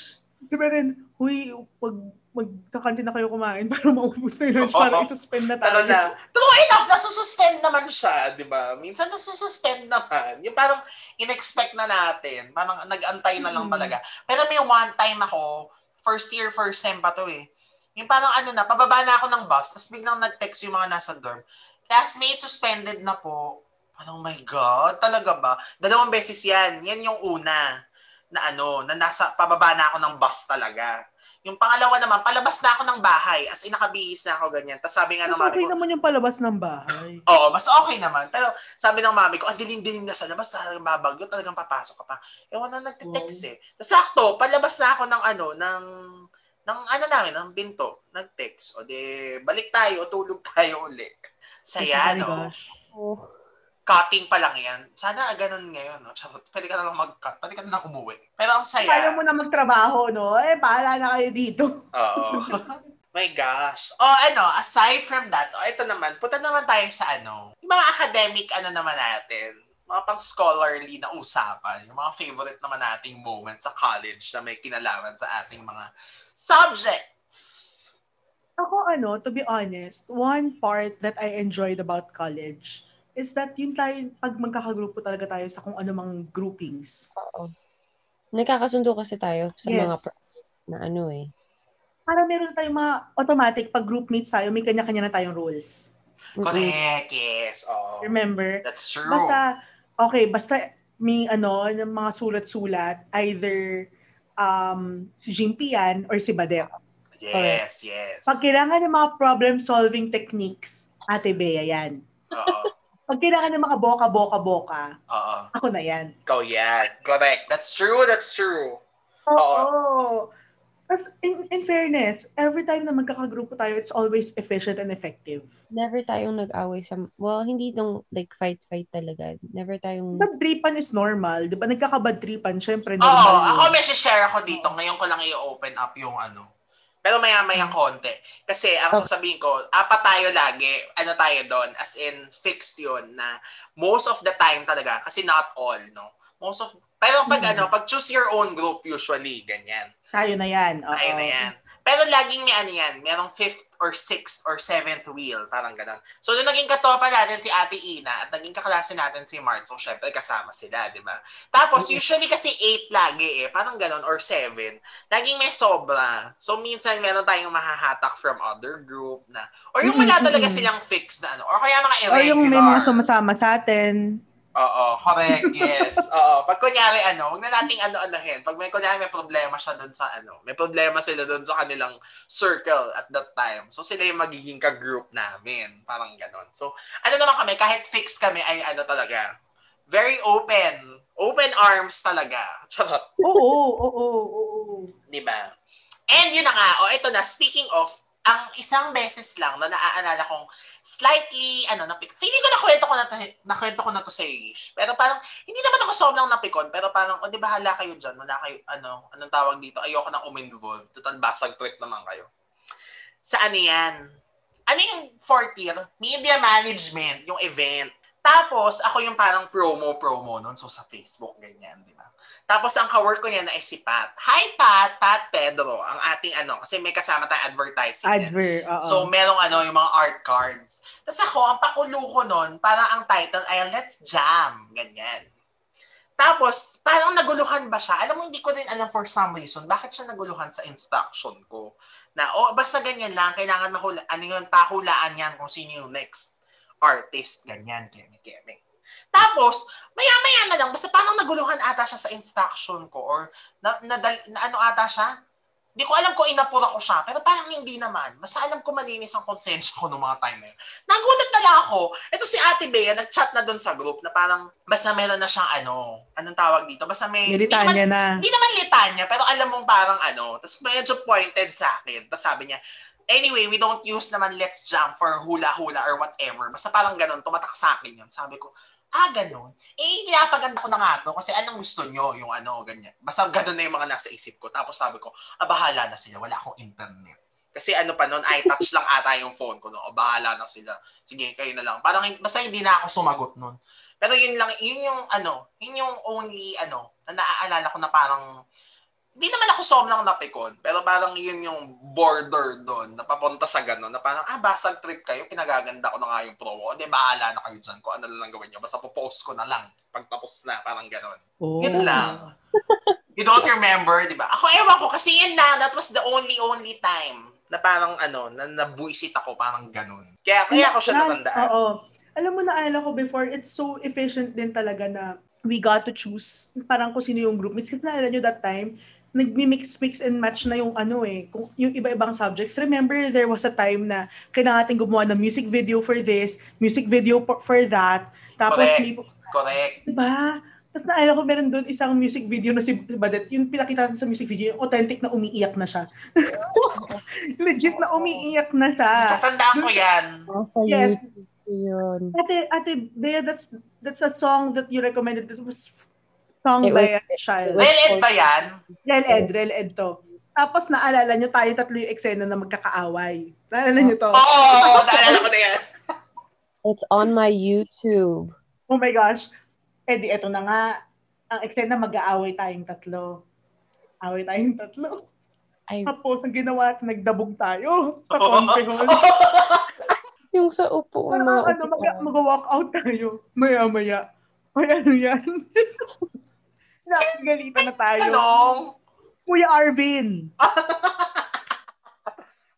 Sabi rin, huy, pag, mag, sa canteen na kayo kumain para maubos na yung lunch,
Oo.
para isuspend na
Ano
tayo.
na, true enough, nasususpend naman siya, di ba? Minsan nasususpend naman. Yung parang in-expect na natin. Parang nag-antay na lang
Mm.
talaga. Pero may one time ako, first year, first sem pa to eh. Yung parang ano na, pababa na ako ng bus, tapos biglang nag-text yung mga nasa dorm. Classmate, suspended na po. Parang, oh my God, talaga ba? Dalawang beses yan. Yan yung una na ano, na nasa, pababa na ako ng bus talaga. Yung pangalawa naman, palabas na ako ng bahay. As in, nakabihis na ako ganyan. Tapos sabi nga ng
Mas
mami
okay
ko,
naman yung palabas ng bahay.
Oo, mas okay naman. Pero sabi ng mami ko, ang dilim-dilim na sa labas, talagang babagyo, talagang papasok ka pa. Ewan na nagte-text eh. Tapos sakto, palabas na ako ng ano, ng, ng ano namin, ng pinto, nag-text. O de, balik tayo, tulog tayo uli. Saya,
Oh
no?
gosh.
Oh,
Cutting pa lang yan. Sana ganun ngayon, no? Charot, pwede ka na lang mag-cut, pwede ka na lang umuwi. Pero ang
Kaya
saya.
mo na magtrabaho, no? Eh, bahala na kayo dito.
Oo. My gosh. Oh, ano, aside from that, oh, ito naman, punta naman tayo sa ano, yung mga academic ano naman natin, mga pang scholarly na usapan, yung mga favorite naman nating moments sa college na may kinalaman sa ating mga subjects.
Ako, ano, to be honest, one part that I enjoyed about college is that yun tayo, pag magkakagrupo talaga tayo sa kung ano mang groupings.
oo. Nagkakasundo kasi tayo sa
Yes.
mga pro- na ano eh.
Para meron tayong mga automatic, pag groupmates tayo, may kanya-kanya na tayong.
Mm-mm.
Correct, yes. Oo.
Remember?
That's true.
Basta, okay, basta may ano, ng mga sulat-sulat, either um, si Jimpy yan or si Badet.
yes, yes.
Pag kailangan ng mga problem-solving techniques, Ate Bea yan.
Oo.
Pag kailangan ng mga boka-boka-boka,
Oo.
ako na yan.
Ikaw yan. Correct. That's true, that's true.
Oo. Tapos, in, in fairness, every time na magkakagrupo tayo, it's always efficient and effective.
Never tayong nag-away sa, well, hindi nung like fight-fight talaga. Never tayong,
Bad tripan is normal. Di ba? Nagkakabad tripan, syempre
Oo,
normal.
ako may share ako dito. Ngayon ko lang i-open up yung ano. Pero maya-mayang konti. Kasi ang
Oh.
sasabihin ko, apat tayo lagi. Ano tayo doon? As in, fixed yun na most of the time talaga. Kasi not all, no? Most of, pero pag
Mhm.
ano, pag choose your own group, usually, ganyan.
Tayo na yan. Oo.
Tayo na yan. Pero laging may ano yan, merong fifth or sixth or seventh wheel, parang ganun. So, nung naging katopa natin si Ate Ina at naging kaklase natin si Mart, so syempre kasama sila, di ba? Tapos, usually kasi eight lagi eh, parang ganun, or seven. Laging may sobra. So, minsan meron tayong mahahatak from other group na, or yung wala
Mm-mm,
talaga
mm-mm.
silang fixed na ano, or kaya mga
O
irregular.
yung may mga sumasama sa atin.
Oo, correct, yes. Oo, pag kunyari ano, huwag na nating ano-anohin. Pag may kunyari may problema siya doon sa ano, may problema sila doon sa kanilang circle at that time. So sila yung magiging ka-group namin, parang ganon. So ano naman kami, kahit fixed kami ay ano talaga, very open. Open arms talaga. Charot.
Oo, oo, oo, oo.
Di ba? And yun na nga, o ito na, speaking of, ang isang beses lang na naaalala kong slightly, ano, napik feeling ko nakwento ko na to, nakwento ko na to sa. Pero parang, hindi naman ako sobrang napikon, pero parang, o di bahala kayo dyan, wala kayo, ano, anong tawag dito, ayoko nang uminvolve. Total basag trip naman kayo. Sa ano yan? Ano yung fourth year? Media management, yung event. Tapos, ako yung parang promo-promo nun. So, sa Facebook, ganyan, di ba? Tapos, ang kawork ko niya na ay si Pat. Hi, Pat! Pat Pedro. Ang ating ano, kasi may kasama tayong advertising.
Adver, oo.
So, merong ano, yung mga art cards. Tapos ako, ang pakulo ko nun, parang ang title ay Let's Jam. Ganyan. Tapos, parang naguluhan ba siya? Alam mo, hindi ko din alam for some reason, bakit siya naguluhan sa instruction ko. Na, oh, basta ganyan lang, kailangan mahula, ano yun, pahulaan yan kung sino yung next artist, ganyan, keme, keme. Tapos, maya-maya na lang, basta parang naguluhan ata siya sa instruction ko or na, na, na ano ata siya? Hindi ko alam kung inapura ko siya, pero parang hindi naman. Basta alam ko malinis ang konsensya ko noong mga time na yun. Nagulat na lang ako. Ito si Ate Bea, nag-chat na doon sa group na parang basta meron na siyang ano, anong tawag dito? Basta may...
niya na.
hindi naman litanya, pero alam mong parang ano, tapos medyo pointed sa akin. Tapos sabi niya, anyway, we don't use naman let's jump for hula-hula or whatever. Basta parang ganun, tumatak sa akin yun. Sabi ko, ah, ganun. Eh, pinapaganda ko na nga to kasi anong gusto nyo, yung ano, ganyan. Basta ganun na yung mga nasa isip ko. Tapos sabi ko, ah, bahala na sila, wala akong internet. Kasi ano pa noon, i-touch lang ata yung phone ko. No? O, bahala na sila. Sige, kayo na lang. Parang, basta hindi na ako sumagot noon. Pero yun lang, yun yung ano, yun yung only ano, na naaalala ko na parang, hindi naman ako sobrang napikon, pero parang yun yung border doon, na papunta sa gano'n, na parang, ah, basag trip kayo, pinagaganda ko na nga yung promo, o di bahala na kayo dyan, kung ano na lang gawin nyo, basta popost ko na lang, pagtapos na, parang gano'n.
Oh.
Yun lang. You don't remember, di ba? Ako, ewan ko, kasi yun lang, that was the only, only time na parang ano, na nabuisit ako, parang gano'n. Kaya, kaya ako siya
Na-
natandaan.
Oo. Alam mo, naalala ko before, it's so efficient din talaga na we got to choose parang kung sino yung group mates. Kasi naalala nyo that time, nagmi-mix, mix and match na yung ano eh, kung, yung iba-ibang subjects. Remember, there was a time na kailangan natin gumawa ng music video for this, music video for, for that. Tapos,
Correct.
may,
Correct.
diba? Tapos naalala ko meron doon isang music video na si Badet, yung pinakita natin sa music video, yung authentic na umiiyak na siya. Legit na umiiyak na siya.
Tatandaan ko yan.
Nasa
Yes.
Yun.
Ate, Ate Bea, that's that's a song that you recommended. It was song
It
by
was-
a child.
Well, Ed ba yan?
Rel Ed, Rel Ed to. Tapos naalala nyo, tayo tatlo yung eksena na magkakaaway. Naalala nyo to?
Oo, oh, naalala ko na yan.
It's on my YouTube.
Oh my gosh. Eh di, eto na nga. Ang eksena, mag-aaway tayong tatlo. Away tayong tatlo.
Ay,
Tapos, ang ginawa natin, nagdabog tayo sa konti hall.
yung sa upo,
Parang ano, mag- mag-walk out tayo. Maya-maya. Ay, ano yan? Nakagalitan na tayo.
Anong?
Kuya Arvin.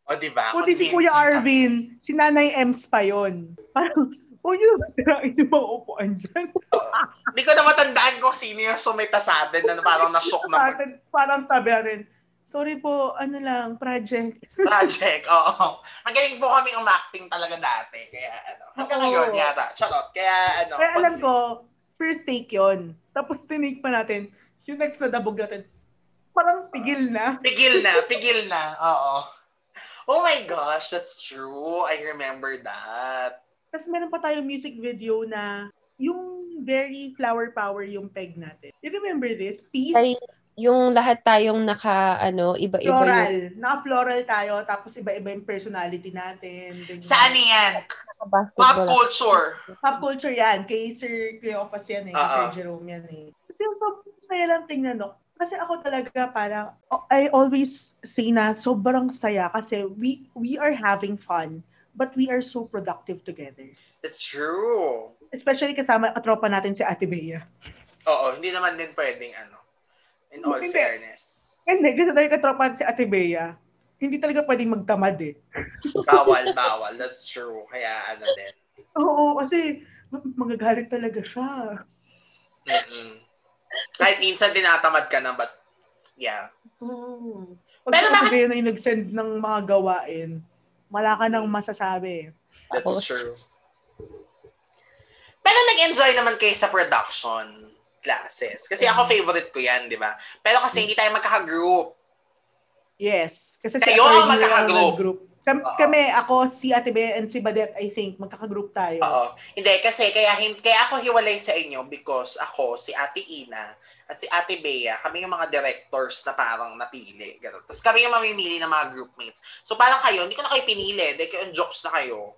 O, di ba?
Kung si Kuya Arvin, si Nanay Ems pa yon. Parang, o yun, sirain yung mga upuan dyan.
Hindi ko na matandaan kung sino yung sumita sa atin na parang na-shock
Sa
na
atin, parang sabi natin, sorry po, ano lang, project.
project. Oo. Magaling po kami umacting talaga dati. Kaya ano, hanggang
Oo.
ngayon yata. Charot. Kaya ano.
Kaya alam ko, first take yon. Tapos tinake pa natin, yung next na dabog natin, parang tigil na.
Pigil na, pigil na. Oo. Oh my gosh, that's true. I remember that.
Tapos meron pa tayong music video na yung very flower power yung peg natin. You remember this? Peace,
Ay, yung lahat tayong naka, ano, iba-iba yung
floral. Naka-floral tayo, tapos iba-iba yung personality natin. ganyan.
Saan yan? Pop culture.
Pop culture yan. Kay Sir Cleophas yan eh.
Oo.
Sir Jerome yan eh. Kasi yung sobrang saya lang tingnan, no? Kasi ako talaga parang, oh, I always say na sobrang saya kasi we we are having fun but we are so productive together.
That's true.
Especially kasama katropa natin si Ate Bea.
Oo, hindi naman din pwedeng ano. In all
Hindi.
fairness.
Hindi, kasi talaga katropa natin si Ate Bea. Hindi talaga pwedeng magtamad eh.
Bawal, bawal. That's true. Kaya ano din.
Oo, kasi magagalit talaga siya.
Mm-mm. Kahit minsan tinatamad ka na, but yeah.
Oo. Pag
Pero
Pero
bakit-
Bea na yung nag-send ng mga gawain, wala ka nang masasabi.
That's
Tapos-
true. Pero nag-enjoy naman kayo sa production classes. Kasi ako
Mm.
favorite ko yan, di ba? Pero kasi hindi tayo magkaka-group.
Yes. Kasi
Kayo ang magkaka-group.
group. Kam-
Oo.
kami, ako, si Ate Bea and si Badet, I think, magkaka-group tayo.
Oo. Hindi, kasi kaya, kaya ako hiwalay sa inyo because ako, si Ate Ina, at si Ate Bea, kami yung mga directors na parang napili. Ganun. Tapos kami yung mamimili ng mga groupmates. So parang kayo, hindi ko na kayo pinili. Dahil kayo yung jokes na kayo.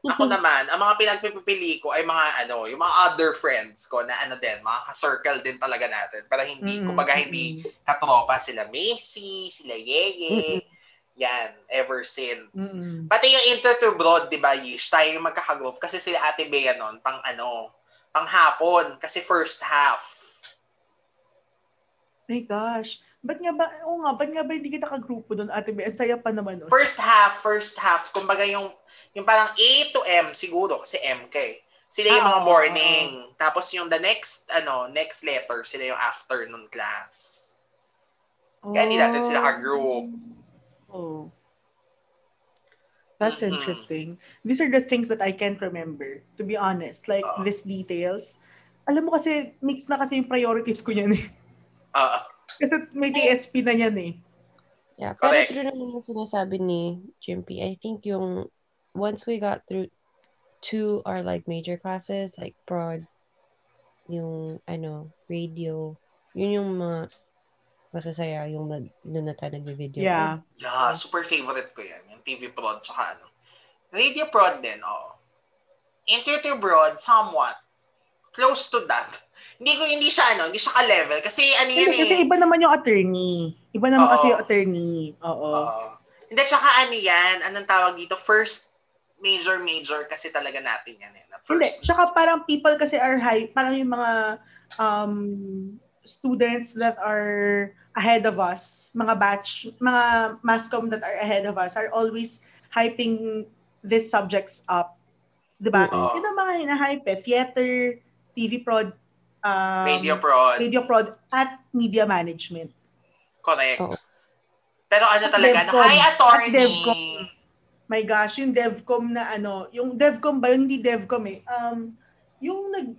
Ako naman, ang mga pinagpipili ko ay mga ano, yung mga other friends ko na ano din, mga ka-circle din talaga natin. Pero hindi,
Mm-mm.
kumbaga hindi katropa sila Macy, sila Yeye. Yan, ever since.
Mm-mm.
Pati yung Inter to Broad, di ba, Yish? Tayo yung magkakagroup. Kasi sila Ate Bea nun, pang ano, pang hapon. Kasi first half.
My gosh. Ba't nga ba, oo nga, ba't nga ba hindi ka nakagrupo doon, Ate Bea? Saya pa naman nun.
First half, first half. Kumbaga yung, yung parang A to M siguro, kasi M ka eh. Sila yung
Ah,
mga morning. Tapos yung the next, ano, next letter, sila yung afternoon class. Kaya hindi natin sila ka-group.
Oh. That's
Mhm.
interesting. These are the things that I can't remember, to be honest. Like,
Oo.
these details. Alam mo kasi, mix na kasi yung priorities ko yan eh.
Ah,
Kasi may TSP na yan eh.
Yeah, pero
Correct.
true naman yung sinasabi ni Jimpy. I think yung once we got through to our like major classes, like prod, yung ano, radio, yun yung mga masasaya yung nag, doon na tayo nag-video.
Yeah.
yeah, super favorite ko yan. Yung TV prod, tsaka ano. Radio prod din, oo. Inter to broad, somewhat. Close to that. Hindi ko, hindi siya, ano, hindi siya ka-level. Kasi ano yan
Kasi,
eh.
kasi iba naman yung attorney. Iba naman
Oo.
kasi yung attorney. Oo.
Oo. Hindi, tsaka ano yan, anong tawag dito, first major major kasi talaga natin yan eh. Na
Hindi.
First,
Tsaka parang people kasi are high, parang yung mga um, students that are ahead of us, mga batch, mga mascom that are ahead of us are always hyping these subjects up. Diba?
Oo.
Yun ang mga hinahype eh. Theater, TV prod, um,
radio prod,
radio prod, at media management.
correct.
Oo.
Pero ano
At
talaga,
Devcom.
hi attorney.
At Devcom. My gosh, yung DevCom na ano, yung DevCom ba yun? Hindi DevCom eh. Um, yung nag,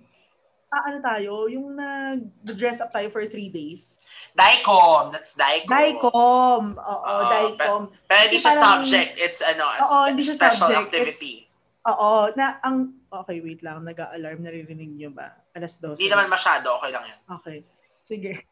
ah, ano tayo, yung nag-dress up tayo for three days.
Dicom, that's Dicom.
Dicom. Oo,
Oo,
Dicom.
Pero hindi siya
Parang-
subject, it's ano, a
Oo, hindi siya
special
subject,
activity.
Oo, na ang, okay, wait lang, nag-alarm, naririnig nyo ba? Alas 12.
Hindi naman masyado, okay lang yan.
Okay, sige.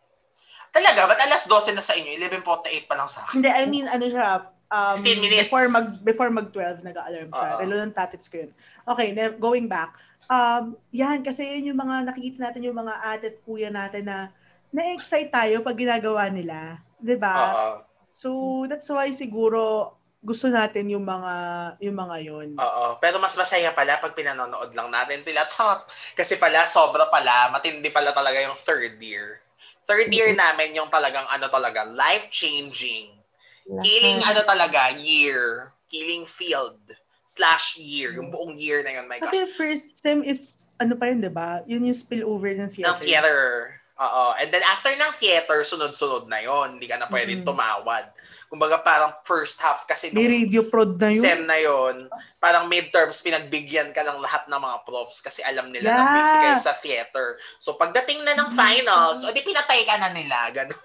Talaga, ba't alas 12 na sa inyo? 11.48 pa lang sa akin.
Hindi, I mean, ano siya, um,
15 minutes.
before mag before mag 12 nag-alarm siya.
Oo.
Relo ng tatits ko yun. Okay, na, going back. Um, yan kasi yun yung mga nakikita natin yung mga ate at kuya natin na na-excite tayo pag ginagawa nila, 'di ba?
Oo.
So that's why siguro gusto natin yung mga yung mga yun.
Oo. Pero mas masaya pala pag pinanonood lang natin sila. Chot! Kasi pala, sobra pala, matindi pala talaga yung third year. Third year namin yung talagang ano talaga, life-changing. Killing ano talaga, year. Killing field slash year. Yung buong year na yun, my gosh.
Kasi first sem is, ano pa yun, di ba? Yun yung spillover ng theater.
ng theater. Oo. And then after ng theater, sunod-sunod na yon Hindi ka na pwedeng
Mhm.
tumawad. Kumbaga parang first half kasi
May
nung
radio prod na yun.
sem na yon parang midterms, pinagbigyan ka ng lahat ng mga profs kasi alam nila na
Yeah.
busy kayo sa theater. So pagdating na ng
Mhm.
finals, o di pinatay ka na nila. Ganun.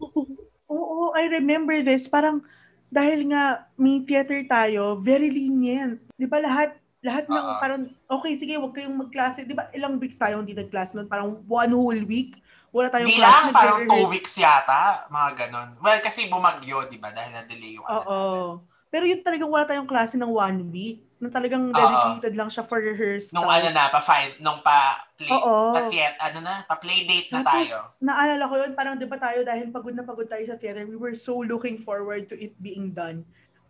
Oo, I remember this. Parang, dahil nga may theater tayo, very lenient. Di ba lahat, lahat ng
Oo.
parang, okay, sige, huwag kayong magklase. Di ba ilang weeks tayo hindi nag-class nun? Parang one whole week. Wala tayong
Hindi
class.
lang, parang two weeks yata. Mga ganun. Well, kasi bumagyo, di ba? Dahil na-delay yung ano
Oo.
natin.
Pero yun talagang wala tayong klase ng one week. Na talagang dedicated lang siya for rehearsals.
Nung ano na, pa-find, nung pa-play,
Oo.
pa-theat, ano na, pa-play date na
Tapos,
tayo.
naalala ko yun, parang di ba tayo, dahil pagod na pagod tayo sa theater, we were so looking forward to it being done.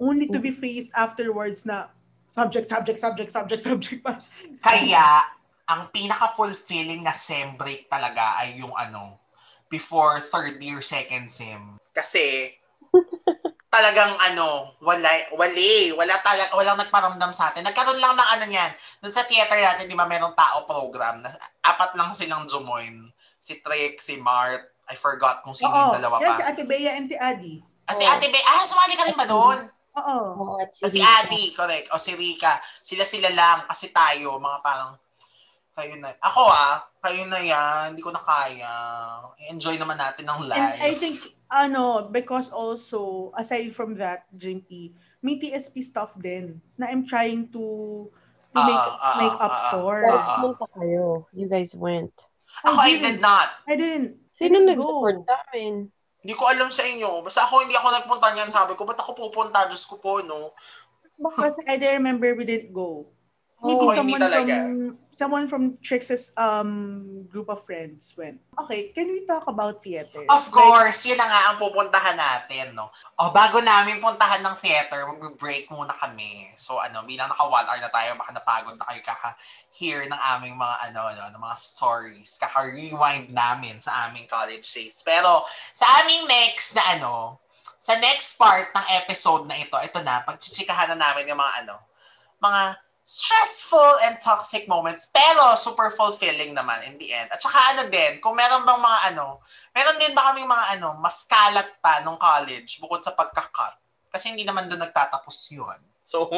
Only to be faced afterwards na subject, subject, subject, subject, subject. pa.
Kaya, ang pinaka-fulfilling na sem break talaga ay yung ano, before third year, second sem. Kasi, talagang ano, wala, wali, wala talaga, walang nagparamdam sa atin. Nagkaroon lang ng ano niyan. Doon sa theater natin, di ba, merong tao program na apat lang silang jumoin. Si Trick, si Mart, I forgot kung sino yung dalawa
si
pa.
Ate Bea and si Adi.
Ah, si
Oo.
Ate Be, ah, sumali ka rin ba doon?
Oo.
Oo, at
Ah, si
Rika.
Adi, correct. O si Rika. Sila-sila lang. Kasi tayo, mga parang, kayo na. Ako ah, kayo na yan. Hindi ko na kaya. Enjoy naman natin ang life.
And I think, ano, because also, aside from that, Jimpy, may TSP stuff din na I'm trying to to
Ah,
make
ah,
make up
ah,
for.
Dahil
Ah.
pumunta kayo. You guys went.
Ako, I did not.
I didn't.
Sino
I didn't go.
nag-report sa amin?
Hindi ko alam sa inyo. Basta ako, hindi ako nagpunta niyan. Sabi ko, ba't ako pupunta? Diyos ko po, no?
Because I don't remember we didn't go. Maybe
hindi
someone from someone from Trix's um group of friends went. Okay, can we talk about theater?
Of course, yun na nga ang pupuntahan natin, no? O, bago namin puntahan ng theater, mag-break muna kami. So, ano, bilang naka one hour na tayo, baka napagod na kayo kaka-hear ng aming mga, ano, ano, ng mga stories. Kaka-rewind namin sa aming college days. Pero, sa aming next na, ano, sa next part ng episode na ito, ito na, pagchichikahan na namin yung mga, ano, mga stressful and toxic moments, pero super fulfilling naman in the end. At saka ano din, kung meron bang mga ano, meron din ba kaming mga ano, mas kalat pa nung college bukod sa pagkakat? Kasi hindi naman doon nagtatapos yun. So,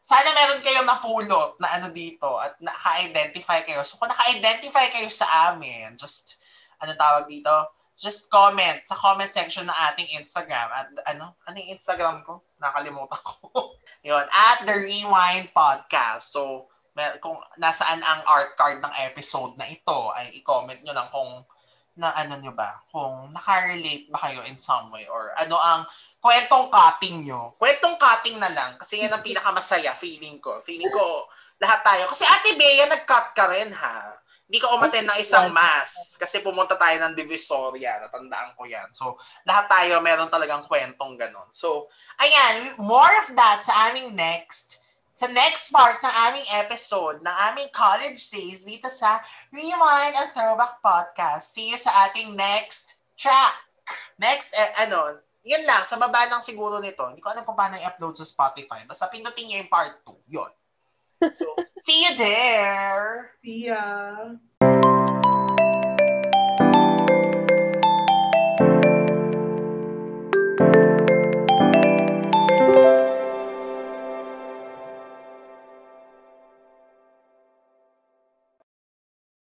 sana meron kayong napulot na ano dito at naka-identify kayo. So, kung naka-identify kayo sa amin, just, ano tawag dito? Just comment sa comment section ng ating Instagram. At ano? Ano Instagram ko? Nakalimutan ko. Yun. At The Rewind Podcast. So, kung nasaan ang art card ng episode na ito, ay i-comment nyo lang kung na ano nyo ba, kung nakarelate ba kayo in some way or ano ang kwentong cutting nyo. Kwentong cutting na lang kasi yan ang pinakamasaya feeling ko. Feeling ko lahat tayo. Kasi Ate Bea, nag-cut ka rin ha. Hindi ka umaten ng isang mass kasi pumunta tayo ng Divisoria. Natandaan ko yan. So, lahat tayo meron talagang kwentong ganon. So, ayan, more of that sa aming next sa next part ng aming episode ng aming college days dito sa Rewind and Throwback Podcast. See you sa ating next track. Next, eh, ano, yun lang, sa baba lang siguro nito. Hindi ko alam kung paano i-upload sa Spotify. Basta pindutin niyo yung part 2. Yun. So, see you there!
See ya.